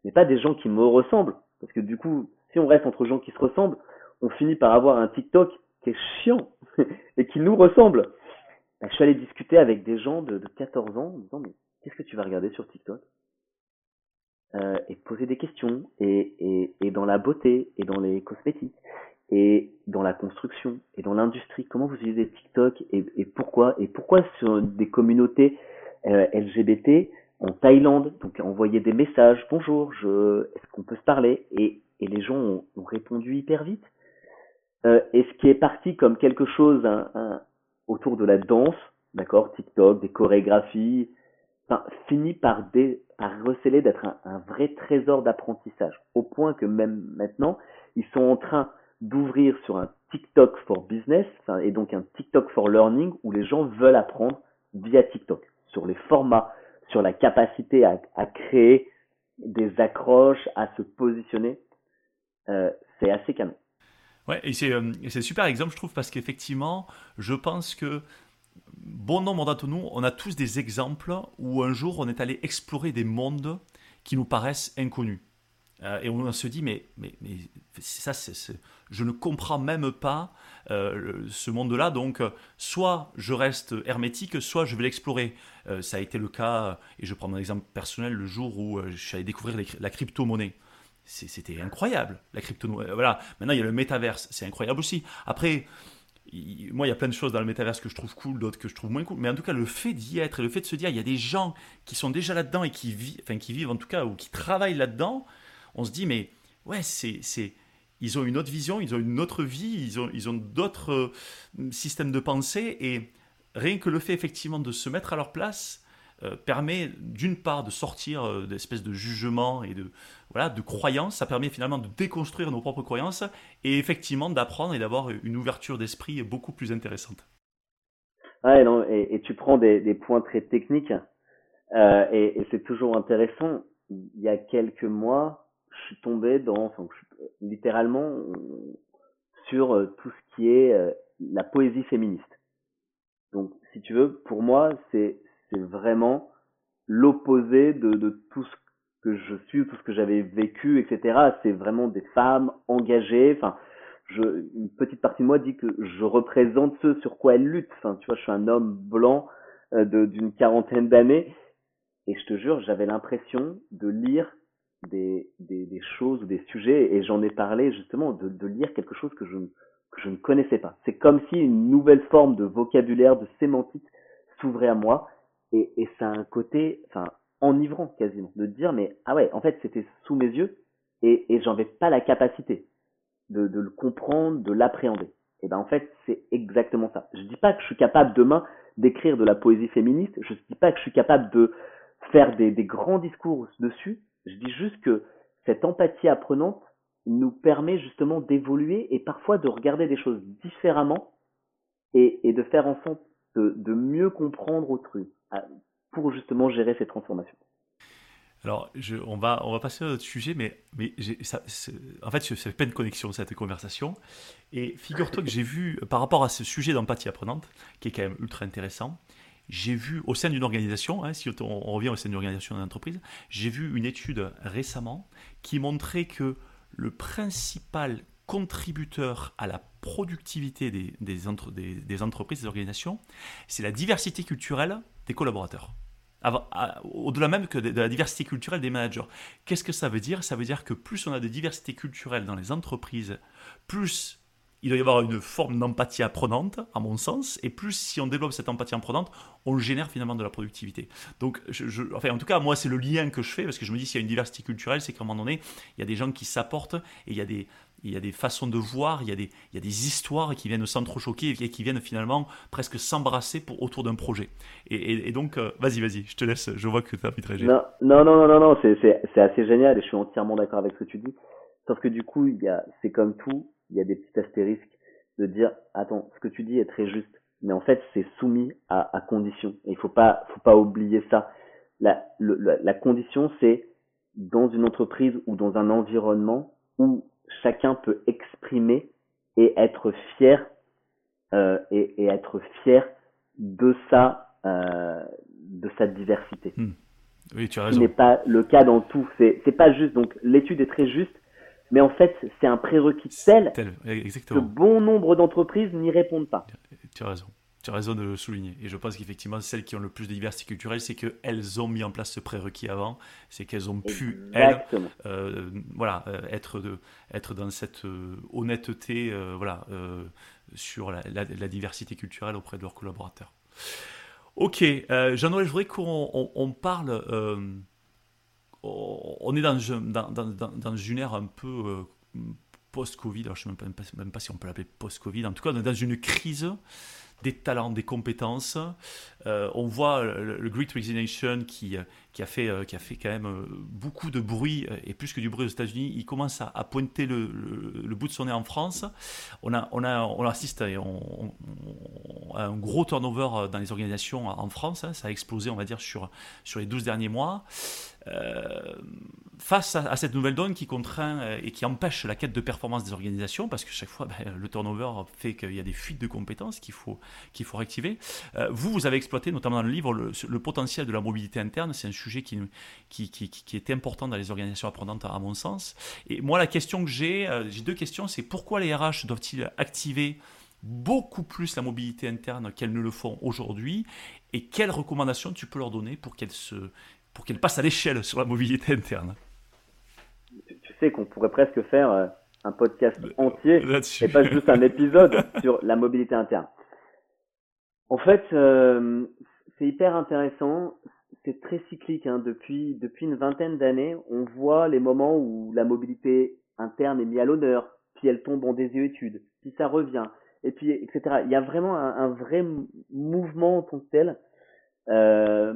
Mais pas des gens qui me ressemblent. Parce que du coup, si on reste entre gens qui se ressemblent, on finit par avoir un TikTok qui est chiant et qui nous ressemble. Bah, je suis allé discuter avec des gens de, de 14 ans en disant, mais qu'est-ce que tu vas regarder sur TikTok? Euh, et poser des questions et, et, et dans la beauté et dans les cosmétiques et dans la construction et dans l'industrie. Comment vous utilisez TikTok et, et pourquoi? Et pourquoi sur des communautés euh, LGBT en Thaïlande? Donc envoyer des messages bonjour je est-ce qu'on peut se parler? Et, et les gens ont, ont répondu hyper vite et ce qui est parti comme quelque chose autour de la danse d'accord TikTok des chorégraphies enfin, finit par, dé, par receler d'être un, un, vrai trésor d'apprentissage, au point que même maintenant, ils sont en train d'ouvrir sur un TikTok for Business, et donc un TikTok for Learning, où les gens veulent apprendre via TikTok, sur les formats, sur la capacité à, à créer des accroches, à se positionner. Euh, c'est assez canon. Ouais, et c'est euh, un super exemple, je trouve, parce qu'effectivement, je pense que bon nombre d'entre nous, on a tous des exemples où un jour on est allé explorer des mondes qui nous paraissent inconnus. Euh, et on se dit, mais, mais, mais ça, je ne comprends même pas euh, ce monde-là. Donc, soit je reste hermétique, soit je vais l'explorer. Euh, ça a été le cas, et je prends mon exemple personnel, le jour où je suis allé découvrir la crypto-monnaie. C'était incroyable, la crypto-monnaie. Voilà, maintenant il y a le métaverse, c'est incroyable aussi. Après, moi, il y a plein de choses dans le métaverse que je trouve cool, d'autres que je trouve moins cool. Mais en tout cas, le fait d'y être et le fait de se dire, il y a des gens qui sont déjà là-dedans et qui vivent, enfin, qui vivent en tout cas, ou qui travaillent là-dedans, on se dit, mais ouais, c'est, ils ont une autre vision, ils ont une autre vie, ils ont, ils ont d'autres euh, systèmes de pensée. Et rien que le fait, effectivement, de se mettre à leur place, euh, permet d'une part de sortir euh, d'espèces de jugements et de, voilà, de croyances. Ça permet finalement de déconstruire nos propres croyances et effectivement d'apprendre et d'avoir une ouverture d'esprit beaucoup plus intéressante. Ouais, non, et, tu prends des, points très techniques euh, et, c'est toujours intéressant. Il y a quelques mois, je suis tombé dans, littéralement, sur tout ce qui est la poésie féministe. Donc, si tu veux, pour moi, c'est c'est vraiment l'opposé de, de tout ce que je suis, tout ce que j'avais vécu, etc. C'est vraiment des femmes engagées. Enfin, je, une petite partie de moi dit que je représente ce sur quoi elles luttent. Enfin, tu vois, je suis un homme blanc euh, d'une quarantaine d'années et je te jure, j'avais l'impression de lire des, des, des, choses ou des sujets et j'en ai parlé justement de, de lire quelque chose que je, que je ne connaissais pas. C'est comme si une nouvelle forme de vocabulaire, de sémantique s'ouvrait à moi et, et ça a un côté, enfin, enivrant quasiment, de dire mais ah ouais, en fait c'était sous mes yeux et, et j'en avais pas la capacité de, de le comprendre, de l'appréhender. Et ben en fait c'est exactement ça. Je dis pas que je suis capable demain d'écrire de la poésie féministe, je dis pas que je suis capable de faire des, des grands discours dessus, je dis juste que cette empathie apprenante nous permet justement d'évoluer et parfois de regarder des choses différemment et, et de faire en sorte de, mieux comprendre autrui pour justement gérer ces transformations. Alors, on, va, on va passer à autre sujet, mais, ça, en fait, je fais pas de connexion cette conversation. Et figure-toi que j'ai vu, par rapport à ce sujet d'empathie apprenante, qui est quand même ultra intéressant, j'ai vu au sein d'une organisation, hein, si on, revient au sein d'une organisation d'entreprise, j'ai vu une étude récemment qui montrait que le principal contributeur à la productivité des, des, entreprises, des organisations, c'est la diversité culturelle des collaborateurs. Au-delà même que de la diversité culturelle des managers. Qu'est-ce que ça veut dire? Ça veut dire que plus on a de diversité culturelle dans les entreprises, plus il doit y avoir une forme d'empathie apprenante, à mon sens, et plus si on développe cette empathie apprenante, on génère finalement de la productivité. Donc, enfin, en tout cas, moi, c'est le lien que je fais, parce que je me dis, s'il y a une diversité culturelle, c'est qu'à un moment donné, il y a des gens qui s'apportent, et il y a des, il y a des façons de voir, il y a des, il y a des histoires qui viennent s'entrechoquer et qui viennent finalement presque s'embrasser autour d'un projet. Et, donc, euh, vas-y, vas-y, je te laisse, je vois que tu as réagir. Non, non, non, non, non, c'est assez génial et je suis entièrement d'accord avec ce que tu dis. Sauf que du coup, il y a, c'est comme tout, il y a des petits astérisques de dire, attends, ce que tu dis est très juste, mais en fait, c'est soumis à, à condition. Et il faut pas, faut pas oublier ça. La, la condition, c'est dans une entreprise ou dans un environnement où chacun peut exprimer et être fier euh, et, et, être fier de sa euh, de sa diversité. Hmm. Oui, tu as raison. Ce n'est pas le cas dans tout. C'est c'est pas juste. Donc l'étude est très juste, mais en fait c'est un prérequis tel, tel que bon nombre d'entreprises n'y répondent pas. Tu as raison. Tu as raison de le souligner. Et je pense qu'effectivement, celles qui ont le plus de diversité culturelle, c'est qu'elles ont mis en place ce prérequis avant. C'est qu'elles ont pu, elles, euh, voilà, euh, être, de, être dans cette euh, honnêteté voilà, sur la, diversité culturelle auprès de leurs collaborateurs. Ok, Jean-Noël, je voudrais qu'on parle. on est dans, dans, dans, dans, une ère un peu post-Covid. Alors, je ne sais même pas, même pas si on peut l'appeler post-Covid. En tout cas, on est dans une crise des talents, des compétences. Euh, on voit le, Great Resignation qui, euh, qui, a fait, euh, qui a fait quand même beaucoup de bruit, et plus que du bruit aux États-Unis. Il commence à, pointer le, le, bout de son nez en France. On, a, on, a, on assiste à, un gros turnover dans les organisations en France. Hein. Ça a explosé, on va dire, sur, sur les 12 derniers mois. Euh, face à, cette nouvelle donne qui contraint euh, et qui empêche la quête de performance des organisations, parce que chaque fois, ben, le turnover fait qu'il y a des fuites de compétences qu'il faut, faut réactiver. Euh, vous, vous avez exploité, notamment dans le livre, le, potentiel de la mobilité interne. C'est un sujet qui, qui, qui, qui, est important dans les organisations apprenantes, à mon sens. Et moi, la question que j'ai, j'ai deux questions. C'est pourquoi les RH doivent-ils activer beaucoup plus la mobilité interne qu'elles ne le font aujourd'hui? Et quelles recommandations tu peux leur donner pour qu'elles se, pour qu'elle passe à l'échelle sur la mobilité interne Tu sais qu'on pourrait presque faire euh, un podcast entier et pas juste un épisode sur la mobilité interne. En fait, euh, c'est hyper intéressant. C'est très cyclique. Hein. Depuis, depuis une vingtaine d'années, on voit les moments où la mobilité interne est mise à l'honneur, puis elle tombe en désuétude, puis ça revient, et puis etc. Il y a vraiment un, un vrai mouvement en tant que tel. Euh,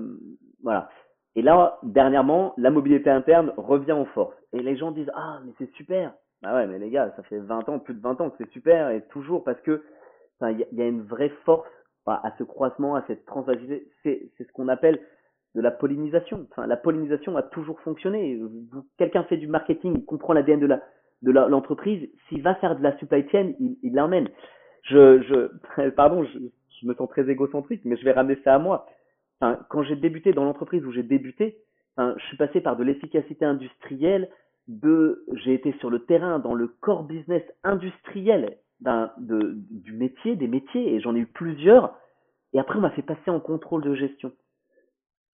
voilà. Et là, dernièrement, la mobilité interne revient en force. Et les gens disent, ah, mais c'est super. Bah ouais, mais les gars, ça fait 20 ans, plus de 20 ans que c'est super, et toujours parce que il y, a une vraie force à ce croisement, à cette transvasité. C'est ce qu'on appelle de la pollinisation. Enfin, la pollinisation a toujours fonctionné. Quelqu'un fait du marketing, il comprend l'ADN de la de l'entreprise. S'il va faire de la supply chain, il l'emmène. Je, je, pardon, je, je me sens très égocentrique, mais je vais ramener ça à moi quand j'ai débuté dans l'entreprise où j'ai débuté, je suis passé par de l'efficacité industrielle, de, j'ai été sur le terrain dans le core business industriel du métier, des métiers, et j'en ai eu plusieurs. Et après, on m'a fait passer en contrôle de gestion.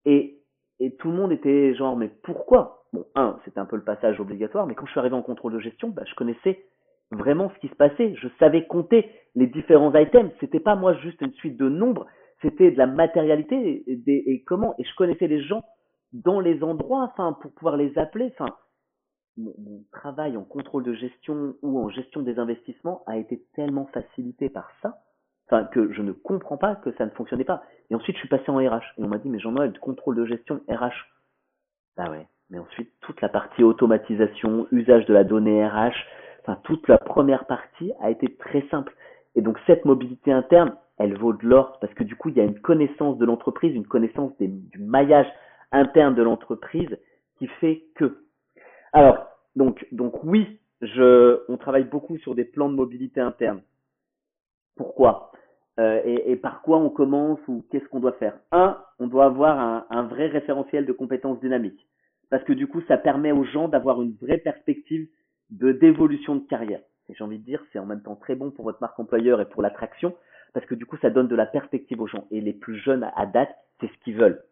Et, et tout le monde était genre, mais pourquoi? Bon, un, c'était un peu le passage obligatoire, mais quand je suis arrivé en contrôle de gestion, bah, je connaissais vraiment ce qui se passait. Je savais compter les différents items. C'était pas moi juste une suite de nombres, c'était de la matérialité et, et, comment et je connaissais les gens dans les endroits enfin pour pouvoir les appeler enfin mon, travail en contrôle de gestion ou en gestion des investissements a été tellement facilité par ça enfin que je ne comprends pas que ça ne fonctionnait pas. Et ensuite je suis passé en RH et on m'a dit mais Jean-Noël contrôle de gestion RH bah ouais mais ensuite toute la partie automatisation usage de la donnée RH enfin toute la première partie a été très simple. Et donc cette mobilité interne elle vaut de l'or parce que du coup, il y a une connaissance de l'entreprise, une connaissance du maillage interne de l'entreprise qui fait que. Alors, donc, donc oui, je, on travaille beaucoup sur des plans de mobilité interne. Pourquoi? Euh, et, par quoi on commence ou qu'est-ce qu'on doit faire? Un, on doit avoir un, un, vrai référentiel de compétences dynamiques. Parce que du coup, ça permet aux gens d'avoir une vraie perspective de d'évolution de carrière. Et j'ai envie de dire, c'est en même temps très bon pour votre marque employeur et pour l'attraction, parce que du coup, ça donne de la perspective aux gens. Et les plus jeunes à date, c'est ce qu'ils veulent.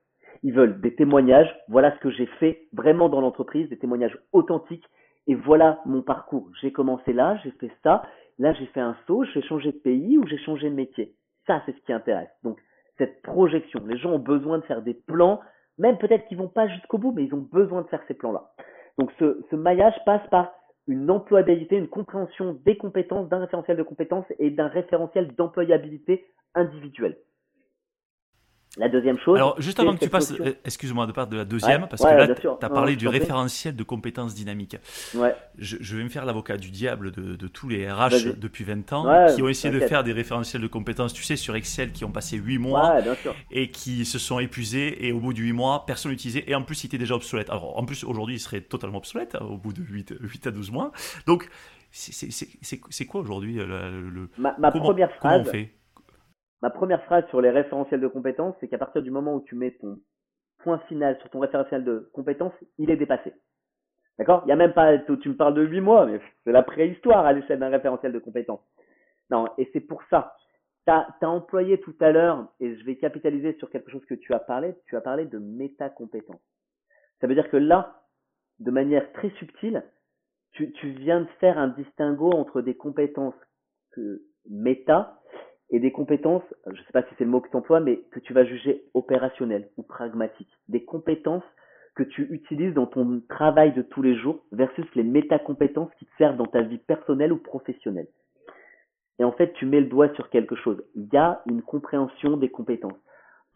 Ils veulent des témoignages. Voilà ce que j'ai fait vraiment dans l'entreprise, des témoignages authentiques. Et voilà mon parcours. J'ai commencé là, j'ai fait ça, Là, j'ai fait un saut, j'ai changé de pays ou j'ai changé de métier. Ça, c'est ce qui intéresse. Donc, cette projection. Les gens ont besoin de faire des plans, même peut-être qu'ils vont pas jusqu'au bout, mais ils ont besoin de faire ces plans-là. Donc, ce, ce maillage passe par une employabilité, une compréhension des compétences, d'un référentiel de compétences et d'un référentiel d'employabilité individuelle. La deuxième chose. Alors, juste avant que tu passes, euh, excuse-moi de part de la deuxième, parce que là, tu as parlé du référentiel de compétences dynamiques. Ouais. Je, je, vais me faire l'avocat du diable de, de, tous les RH depuis 20 ans qui ont essayé de faire des référentiels de compétences, tu sais, sur Excel, qui ont passé 8 mois et qui se sont épuisés et au bout de 8 mois, personne n'utilisait et en plus, ils étaient déjà obsolètes. Alors, en plus, aujourd'hui, ils seraient totalement obsolètes hein, au bout de 8, 8 à 12 mois. Donc, c'est quoi aujourd'hui le, le, Ma, ma première phrase. Comment on fait? Ma première phrase sur les référentiels de compétences, c'est qu'à partir du moment où tu mets ton point final sur ton référentiel de compétences, il est dépassé. D'accord? Il y a même pas, tu me parles de 8 mois, mais c'est la préhistoire à l'échelle d'un référentiel de compétences. Non, et c'est pour ça. Tu as, employé tout à l'heure, et je vais capitaliser sur quelque chose que tu as parlé, tu as parlé de métacompétences. Ça veut dire que là, de manière très subtile, tu, tu viens de faire un distinguo entre des compétences que méta et des compétences, je ne sais pas si c'est le mot que tu emploies, mais que tu vas juger opérationnelles ou pragmatiques. Des compétences que tu utilises dans ton travail de tous les jours versus les métacompétences qui te servent dans ta vie personnelle ou professionnelle. Et en fait, tu mets le doigt sur quelque chose. Il y a une compréhension des compétences.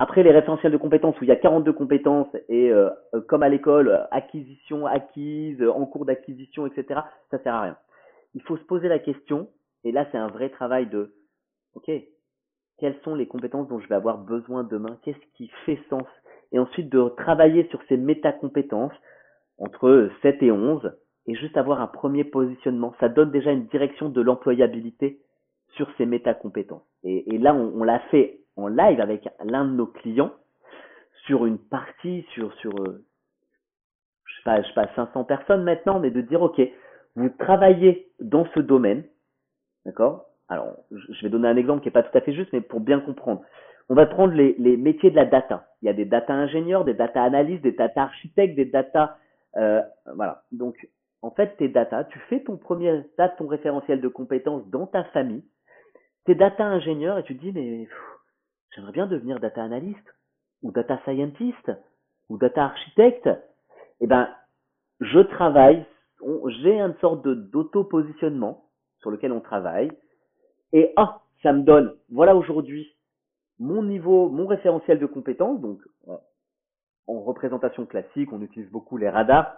Après les référentiels de compétences où il y a 42 compétences et euh, euh, comme à l'école, acquisition acquise, en cours d'acquisition, etc., ça sert à rien. Il faut se poser la question, et là c'est un vrai travail de ok, quelles sont les compétences dont je vais avoir besoin demain? Qu'est-ce qui fait sens? Et ensuite de travailler sur ces métacompétences entre 7 et 11 et juste avoir un premier positionnement. Ça donne déjà une direction de l'employabilité sur ces métacompétences. Et, là, on, l'a fait en live avec l'un de nos clients sur une partie, sur, sur euh, je sais pas, je sais pas, 500 personnes maintenant, mais de dire, ok, vous travaillez dans ce domaine, d'accord? Alors je vais donner un exemple qui n'est pas tout à fait juste, mais pour bien comprendre. On va prendre les, métiers de la data. Il y a des data ingénieurs, des data analystes, des data architectes, des data... Euh, voilà. Donc, en fait, tes data, tu fais ton premier stade, ton référentiel de compétences dans ta famille. Tes data ingénieurs et tu te dis, mais j'aimerais bien devenir data analyst ou data scientist ou data architecte. Eh ben, je travaille, j'ai une sorte d'auto-positionnement sur lequel on travaille et ah, ça me donne, voilà aujourd'hui, mon niveau, mon référentiel de compétences. Donc, en représentation classique, on utilise beaucoup les radars,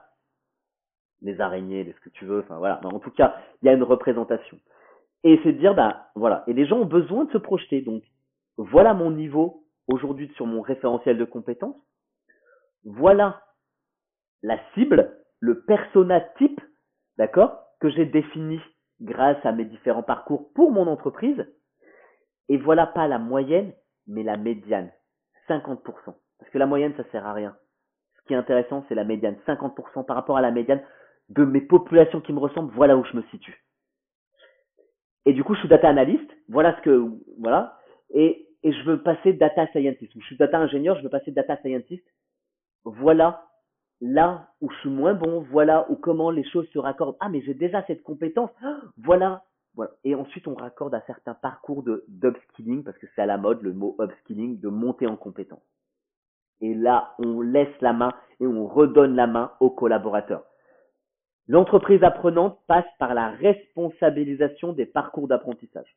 les araignées, les ce que tu veux. Enfin voilà. en tout cas, il y a une représentation. Et c'est de dire, bah voilà. Et les gens ont besoin de se projeter. Donc, voilà mon niveau aujourd'hui sur mon référentiel de compétences. Voilà la cible, le persona type, d'accord, que j'ai défini grâce à mes différents parcours pour mon entreprise. Et voilà pas la moyenne, mais la médiane. 50%. Parce que la moyenne, ça sert à rien. Ce qui est intéressant, c'est la médiane. 50% par rapport à la médiane de mes populations qui me ressemblent, voilà où je me situe. Et du coup, je suis data analyst, voilà ce que, voilà. Et, et je veux passer data scientist. Je suis data ingénieur, je veux passer data scientist. Voilà là où je suis moins bon, voilà où comment les choses se raccordent. Ah, mais j'ai déjà cette compétence. voilà. Voilà. Et ensuite, on raccorde à certains parcours de d'upskilling, parce que c'est à la mode le mot upskilling, de monter en compétence. Et là, on laisse la main et on redonne la main aux collaborateurs. L'entreprise apprenante passe par la responsabilisation des parcours d'apprentissage.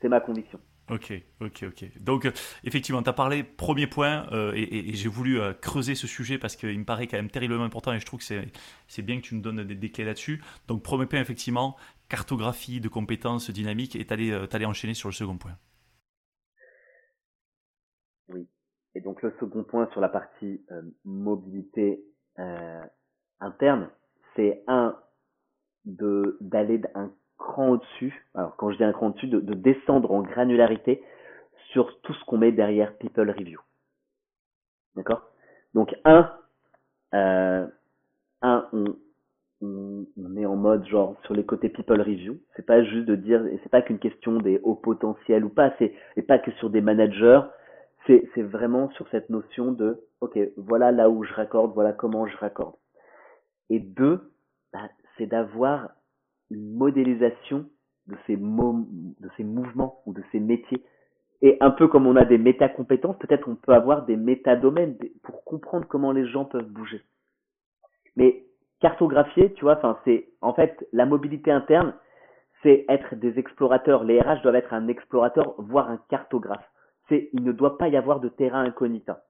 C'est ma conviction. Ok, ok, ok. Donc, euh, effectivement, tu as parlé, premier point, euh, et, j'ai voulu euh, creuser ce sujet parce qu'il me paraît quand même terriblement important et je trouve que c'est bien que tu nous donnes des, clés là-dessus. Donc, premier point, effectivement, cartographie de compétences dynamiques et tu allais, enchaîner sur le second point. Oui. Et donc, le second point sur la partie mobilité interne, c'est un, d'aller d'un cran au-dessus. Alors quand je dis un cran au-dessus, de, descendre en granularité sur tout ce qu'on met derrière People Review. D'accord? Donc un, euh, un, on, on, est en mode genre sur les côtés people review. C'est pas juste de dire, et c'est pas qu'une question des hauts potentiels ou pas, c'est et pas que sur des managers. C'est c'est vraiment sur cette notion de, ok, voilà là où je raccorde, voilà comment je raccorde. Et deux, bah, c'est d'avoir une modélisation de ces mouvements ou de ces métiers. Et un peu comme on a des méta-compétences, peut-être on peut avoir des méta-domaines pour comprendre comment les gens peuvent bouger. Mais cartographier, tu vois, enfin c'est en fait la mobilité interne, c'est être des explorateurs. Les RH doivent être un explorateur, voire un cartographe. C'est il ne doit pas y avoir de terrain incognita.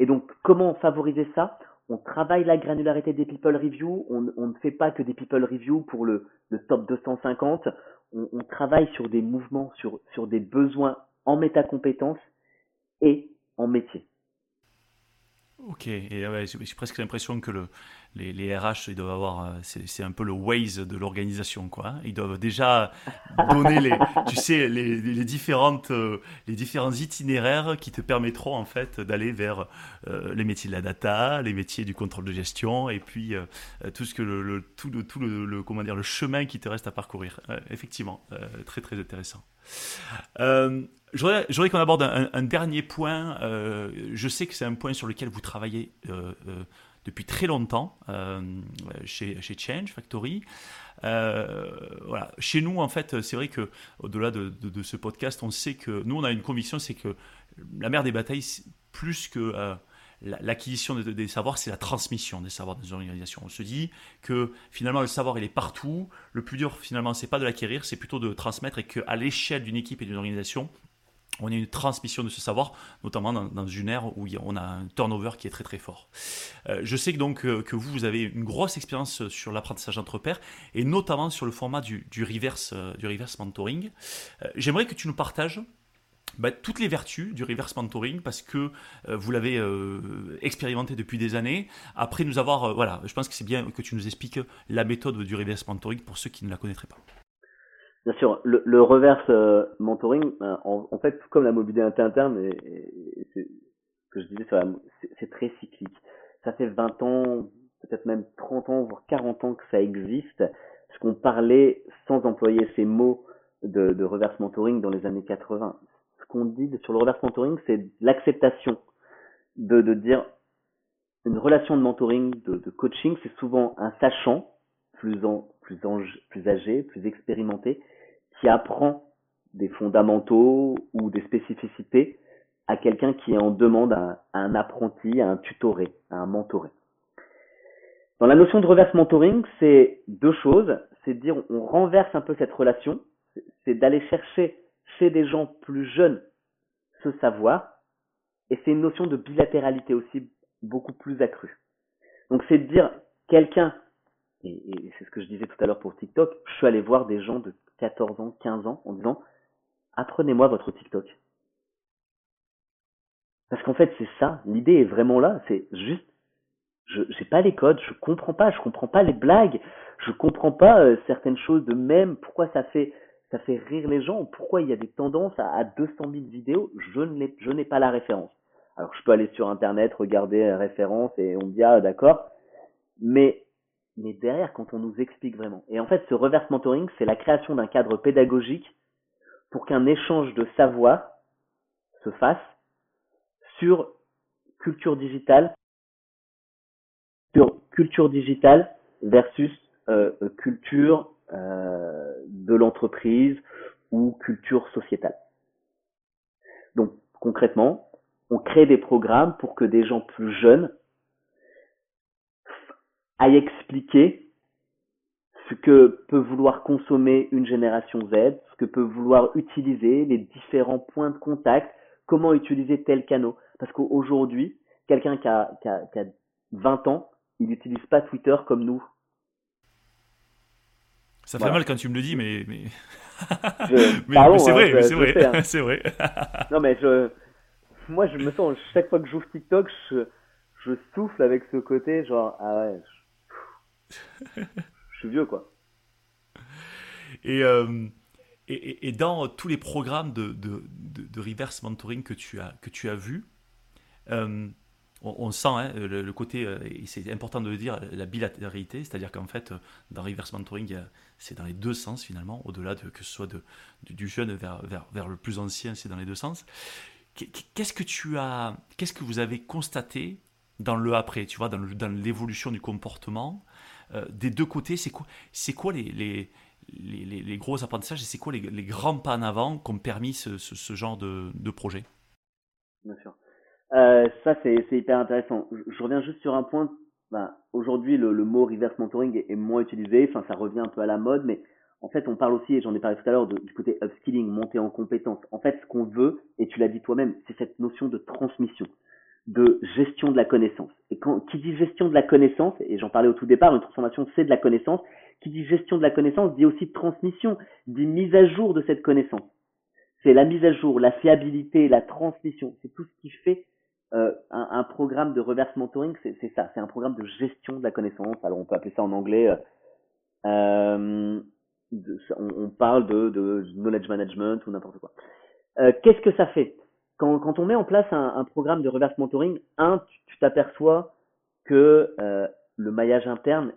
Et donc comment favoriser ça? On travaille la granularité des people review. On, ne fait pas que des people review pour le, top 250. On, travaille sur des mouvements, sur des besoins en métacompétences et en métier. Ok, et j'ai presque l'impression que le, les, RH, doivent avoir, euh, c'est un peu le Waze de l'organisation, quoi. Ils doivent déjà donner les, tu sais, les, différentes, euh, les différents itinéraires qui te permettront en fait d'aller vers euh, les métiers de la data, les métiers du contrôle de gestion, et puis tout ce que le, tout le, tout le, comment dire, le chemin qui te reste à parcourir. effectivement, très très intéressant. J'aurais qu'on aborde un, dernier point. Je sais que c'est un point sur lequel vous travaillez depuis très longtemps chez, chez, Change Factory. voilà. Chez nous, en fait, c'est vrai que au-delà de, ce podcast, on sait que nous, on a une conviction, c'est que la mère des batailles, plus que l'acquisition des savoirs, c'est la transmission des savoirs dans une organisation. On se dit que finalement le savoir il est partout. Le plus dur finalement c'est pas de l'acquérir, c'est plutôt de transmettre et qu'à l'échelle d'une équipe et d'une organisation, on a une transmission de ce savoir, notamment dans, une ère où on a un turnover qui est très très fort. Euh, je sais donc euh, que vous, vous avez une grosse expérience sur l'apprentissage entre pairs et notamment sur le format du, reverse, euh, du reverse mentoring. J'aimerais que tu nous partages bah, toutes les vertus du reverse mentoring parce que vous l'avez expérimenté depuis des années. Après nous avoir, voilà, je pense que c'est bien que tu nous expliques la méthode du reverse mentoring pour ceux qui ne la connaîtraient pas. Bien sûr, le, le reverse euh, mentoring, ben, en, en, fait, comme la mobilité interne, et, et, c'est ce que je disais, c'est très cyclique. Ça fait 20 ans, peut-être même 30 ans, voire 40 ans que ça existe, parce qu'on parlait sans employer ces mots de, de reverse mentoring dans les années 80. Ce qu'on dit sur le reverse mentoring, c'est l'acceptation de, de dire une relation de mentoring, de, de coaching, c'est souvent un sachant, plus, en, plus, plus âgé, plus expérimenté, qui apprend des fondamentaux ou des spécificités à quelqu'un qui en demande à, un apprenti, à un tutoré, à un mentoré. Dans la notion de reverse mentoring, c'est deux choses. C'est dire on renverse un peu cette relation, c'est d'aller chercher chez des gens plus jeunes ce savoir, et c'est une notion de bilatéralité aussi beaucoup plus accrue. Donc c'est de dire quelqu'un, et, et c'est ce que je disais tout à l'heure pour TikTok, je suis allé voir des gens de 14 ans, 15 ans, en disant apprenez-moi votre TikTok. Parce qu'en fait, c'est ça, l'idée est vraiment là, c'est juste, je n'ai pas les codes, je comprends pas, je comprends pas les blagues, je comprends pas euh, certaines choses de même, pourquoi ça fait ça fait rire les gens, pourquoi il y a des tendances à, à 200 000 vidéos, je n'ai pas la référence. Alors je peux aller sur internet, regarder la référence et on me dit ah d'accord, mais mais derrière, quand on nous explique vraiment. Et en fait, ce reverse mentoring, c'est la création d'un cadre pédagogique pour qu'un échange de savoir se fasse sur culture digitale, sur culture digitale versus euh, culture euh, de l'entreprise ou culture sociétale. Donc concrètement, on crée des programmes pour que des gens plus jeunes à expliquer ce que peut vouloir consommer une génération Z, ce que peut vouloir utiliser, les différents points de contact, comment utiliser tel canal. Parce qu'aujourd'hui, quelqu'un qui a, qui, a, qui a 20 ans, il n'utilise pas Twitter comme nous. Ça fait mal quand tu me le dis, mais. mais... mais, c'est vrai, c'est vrai, hein. c'est vrai. non, mais je. Moi, je me sens, chaque fois que j'ouvre TikTok, je, je souffle avec ce côté, genre, ah ouais, je suis vieux, quoi. Et, et, et, dans tous les programmes de, de, de, reverse mentoring que tu as, que tu as vus, on, sent hein, le, côté, et c'est important de le dire, la bilatéralité, c'est-à-dire qu'en fait, dans reverse mentoring, c'est dans les deux sens finalement, au-delà de que ce soit du jeune vers, vers, vers le plus ancien, c'est dans les deux sens. Qu'est-ce que tu as, qu'est-ce que vous avez constaté dans le après, tu vois, dans, l'évolution du comportement euh, des deux côtés C'est quoi, les, gros apprentissages et c'est quoi les, grands pas en avant qu'ont permis ce, genre de, projet? Bien sûr. Euh, ça, c'est, hyper intéressant. Je, reviens juste sur un point. Ben, aujourd'hui, le, mot reverse mentoring est, est, moins utilisé. Enfin, ça revient un peu à la mode, mais en fait, on parle aussi, et j'en ai parlé tout à l'heure, du côté upskilling, monter en compétences. En fait, ce qu'on veut, et tu l'as dit toi-même, c'est cette notion de transmission, de gestion de la connaissance. Et quand qui dit gestion de la connaissance, et j'en parlais au tout départ, une transformation, c'est de la connaissance. Qui dit gestion de la connaissance dit aussi transmission, dit mise à jour de cette connaissance. C'est la mise à jour, la fiabilité, la transmission. C'est tout ce qui fait euh, un, un, programme de reverse mentoring. C'est ça. C'est un programme de gestion de la connaissance. Alors, on peut appeler ça en anglais. Euh, euh on, parle de, knowledge management ou n'importe quoi. Euh, qu'est-ce que ça fait? Quand, quand, on met en place un, programme de reverse mentoring, un, tu t'aperçois que euh, le maillage interne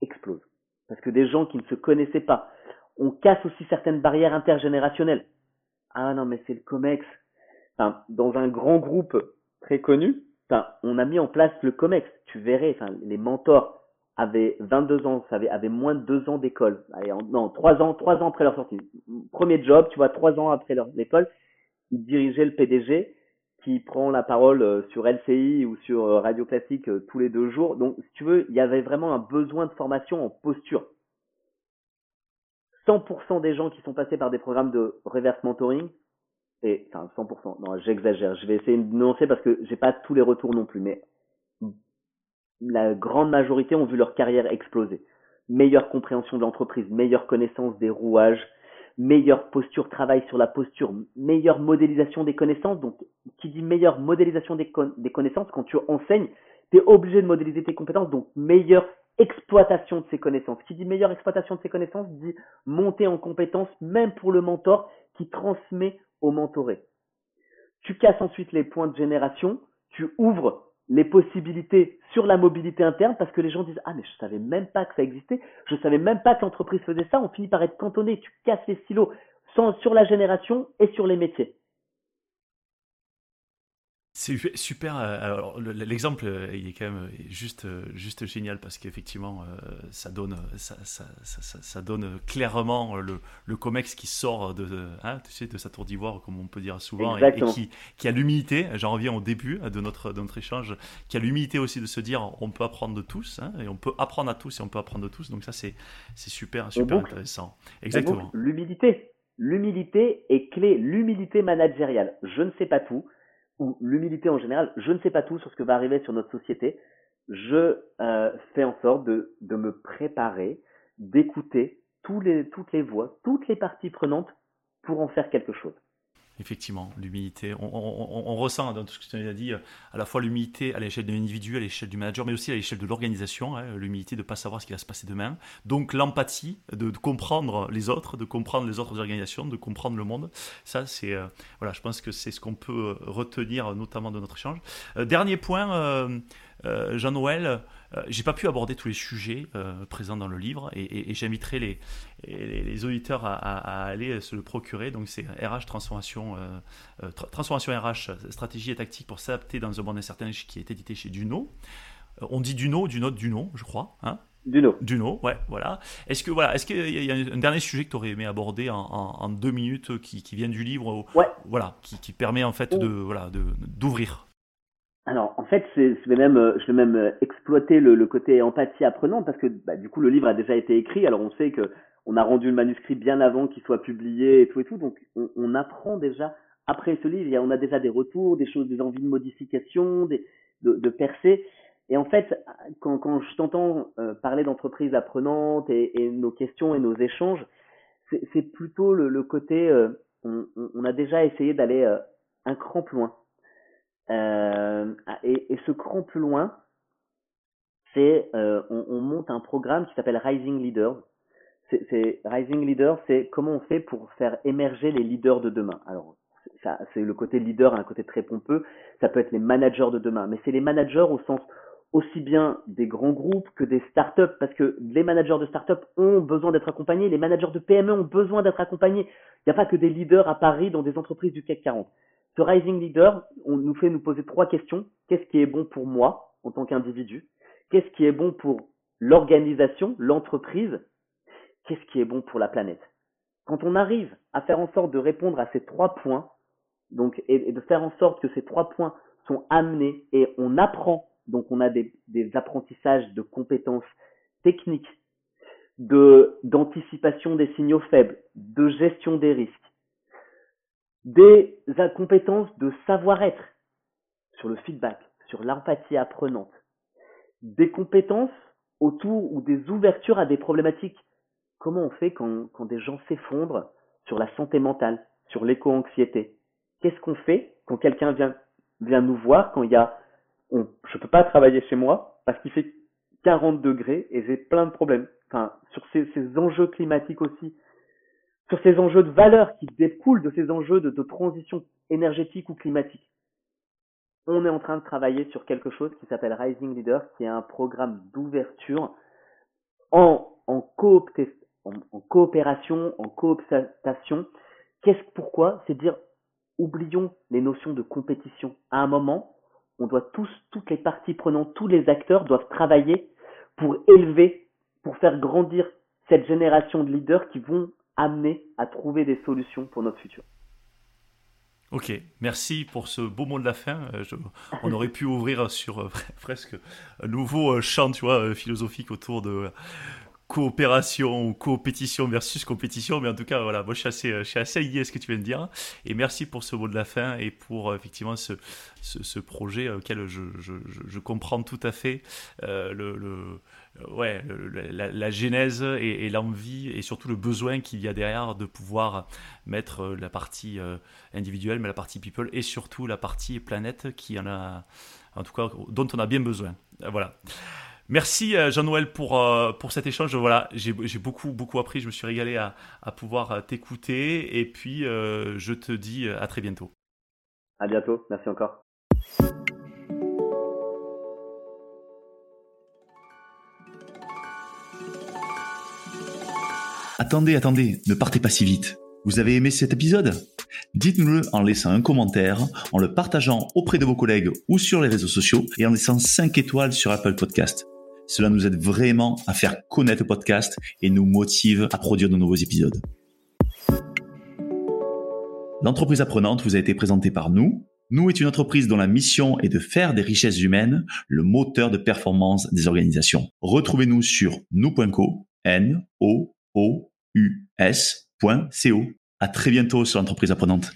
explose. Parce que des gens qui ne se connaissaient pas, on casse aussi certaines barrières intergénérationnelles. Ah non, mais c'est le COMEX. Enfin, dans un grand groupe très connu, enfin, on a mis en place le COMEX. Tu verrais, enfin, les mentors avaient 22 ans, avait, moins de 2 ans d'école. Non, 3 ans, 3 ans après leur sortie. Premier job, tu vois, 3 ans après leur école, ils dirigeaient le PDG qui prend la parole euh, sur LCI ou sur euh, Radio Classique euh, tous les deux jours. Donc, si tu veux, il y avait vraiment un besoin de formation en posture. 100% des gens qui sont passés par des programmes de reverse mentoring, et enfin 100%, non, j'exagère, je vais essayer de nuancer parce que j'ai pas tous les retours non plus, mais la grande majorité ont vu leur carrière exploser. Meilleure compréhension de l'entreprise, meilleure connaissance des rouages, meilleure posture, travail sur la posture, meilleure modélisation des connaissances. Donc, qui dit meilleure modélisation des, connaissances, quand tu enseignes, tu es obligé de modéliser tes compétences, donc meilleure exploitation de ces connaissances. Qui dit meilleure exploitation de ces connaissances dit monter en compétences, même pour le mentor qui transmet au mentoré. Tu casses ensuite les points de génération, tu ouvres les possibilités sur la mobilité interne parce que les gens disent ah mais je savais même pas que ça existait, je savais même pas que l'entreprise faisait ça, on finit par être cantonné, tu casses les silos sur la génération et sur les métiers. C'est super. Euh, l'exemple, euh, il est quand même juste, euh, juste génial parce qu'effectivement, ça donne, ça, ça, ça, ça, donne clairement le, le COMEX qui sort de, hein, tu sais, de sa tour d'ivoire, comme on peut dire souvent, et, qui, qui, a l'humilité. J'en reviens au début de notre, de notre échange, qui a l'humilité aussi de se dire, on peut apprendre de tous, hein, et on peut apprendre à tous et on peut apprendre de tous. Donc ça, c'est, c'est super, super intéressant. Exactement. L'humilité, l'humilité est clé. L'humilité managériale. Je ne sais pas tout ou l'humilité en général, je ne sais pas tout sur ce que va arriver sur notre société. Je euh, fais en sorte de, de me préparer, d'écouter les, toutes les voix, toutes les parties prenantes pour en faire quelque chose. Effectivement, l'humilité. On, ressent dans tout ce que tu as dit, euh, à la fois l'humilité à l'échelle de l'individu, à l'échelle du manager, mais aussi à l'échelle de l'organisation, hein, l'humilité de ne pas savoir ce qui va se passer demain. Donc l'empathie, de, comprendre les autres, de comprendre les autres organisations, de comprendre le monde. Ça, c'est, euh, voilà, je pense que c'est ce qu'on peut retenir notamment de notre échange. Euh, dernier point, Jean-Noël, euh, j'ai pas pu aborder tous les sujets euh, présents dans le livre et, j'inviterai les, les, auditeurs à, aller se le procurer. Donc c'est RH transformation, euh, transformation RH, stratégie et tactique pour s'adapter dans un monde incertain qui est édité chez Duno. on dit Duno, Duno, Duno, je crois. Hein Duno. Duno, ouais, voilà. Est-ce que voilà, est-ce qu'il y a un dernier sujet que tu aurais aimé aborder en, deux minutes qui, qui, vient du livre, ouais. voilà, qui, qui, permet en fait de voilà d'ouvrir? Alors, en fait, je vais même, euh, je vais même euh, exploiter le, le côté empathie apprenante parce que bah, du coup, le livre a déjà été écrit. Alors, on sait que on a rendu le manuscrit bien avant qu'il soit publié et tout et tout. Donc, on, on apprend déjà après ce livre. on a déjà des retours, des choses, des envies de modification, des, de, de percer. Et en fait, quand, quand je t'entends euh, parler d'entreprise apprenante et, et, nos questions et nos échanges, c'est plutôt le, le côté, on, on, a déjà essayé d'aller un cran plus loin euh, et, et, ce cran plus loin, c'est euh, on, on, monte un programme qui s'appelle Rising Leaders. c'est Rising Leader, c'est comment on fait pour faire émerger les leaders de demain. Alors, ça, c'est le côté leader, un côté très pompeux. Ça peut être les managers de demain, mais c'est les managers au sens aussi bien des grands groupes que des startups, parce que les managers de startups ont besoin d'être accompagnés, les managers de PME ont besoin d'être accompagnés. Il n'y a pas que des leaders à Paris dans des entreprises du CAC 40. Ce Rising Leader, on nous fait nous poser trois questions. Qu'est-ce qui est bon pour moi en tant qu'individu? Qu'est-ce qui est bon pour l'organisation, l'entreprise? Qu'est-ce qui est bon pour la planète? Quand on arrive à faire en sorte de répondre à ces trois points, donc et, de faire en sorte que ces trois points sont amenés et on apprend, donc on a des, des apprentissages de compétences techniques, de d'anticipation des signaux faibles, de gestion des risques, des compétences de savoir-être sur le feedback, sur l'empathie apprenante, des compétences autour ou des ouvertures à des problématiques. Comment on fait quand, quand des gens s'effondrent sur la santé mentale, sur l'éco-anxiété? Qu'est-ce qu'on fait quand quelqu'un vient, vient nous voir, quand il y a, on, je peux pas travailler chez moi parce qu'il fait 40 degrés et j'ai plein de problèmes. Enfin, sur ces, ces enjeux climatiques aussi, sur ces enjeux de valeur qui découlent de ces enjeux de, transition énergétique ou climatique. On est en train de travailler sur quelque chose qui s'appelle Rising Leader, qui est un programme d'ouverture en, en, en, en, coopération, en cooptation. Qu'est-ce pourquoi? C'est dire oublions les notions de compétition. À un moment, on doit tous, toutes les parties prenantes, tous les acteurs doivent travailler pour élever, pour faire grandir cette génération de leaders qui vont amener à trouver des solutions pour notre futur. Ok, merci pour ce beau mot de la fin. Euh, on aurait pu ouvrir sur euh, presque un nouveau euh, champ, tu vois, philosophique autour de coopération ou compétition versus compétition, mais en tout cas, voilà, moi je suis assez, je suis assez lié à ce que tu viens de dire. Et merci pour ce mot de la fin et pour effectivement ce, projet auquel je, je, je, comprends tout à fait le, le ouais, la, la, genèse et, et l'envie et surtout le besoin qu'il y a derrière de pouvoir mettre euh, la partie euh, individuelle, mais la partie people et surtout la partie planète qui en a, en tout cas, dont on a bien besoin. Euh, voilà. Merci Jean-Noël pour, pour cet échange. Voilà, j'ai beaucoup, beaucoup appris. Je me suis régalé à, à pouvoir t'écouter. Et puis, je te dis à très bientôt. À bientôt. Merci encore. Attendez, attendez, ne partez pas si vite. Vous avez aimé cet épisode? Dites-nous-le en laissant un commentaire, en le partageant auprès de vos collègues ou sur les réseaux sociaux et en laissant 5 étoiles sur Apple Podcast. Cela nous aide vraiment à faire connaître le podcast et nous motive à produire de nouveaux épisodes. L'entreprise apprenante vous a été présentée par nous. Nous est une entreprise dont la mission est de faire des richesses humaines le moteur de performance des organisations. Retrouvez-nous sur nous.co, n o o u s.co. À très bientôt sur l'entreprise apprenante.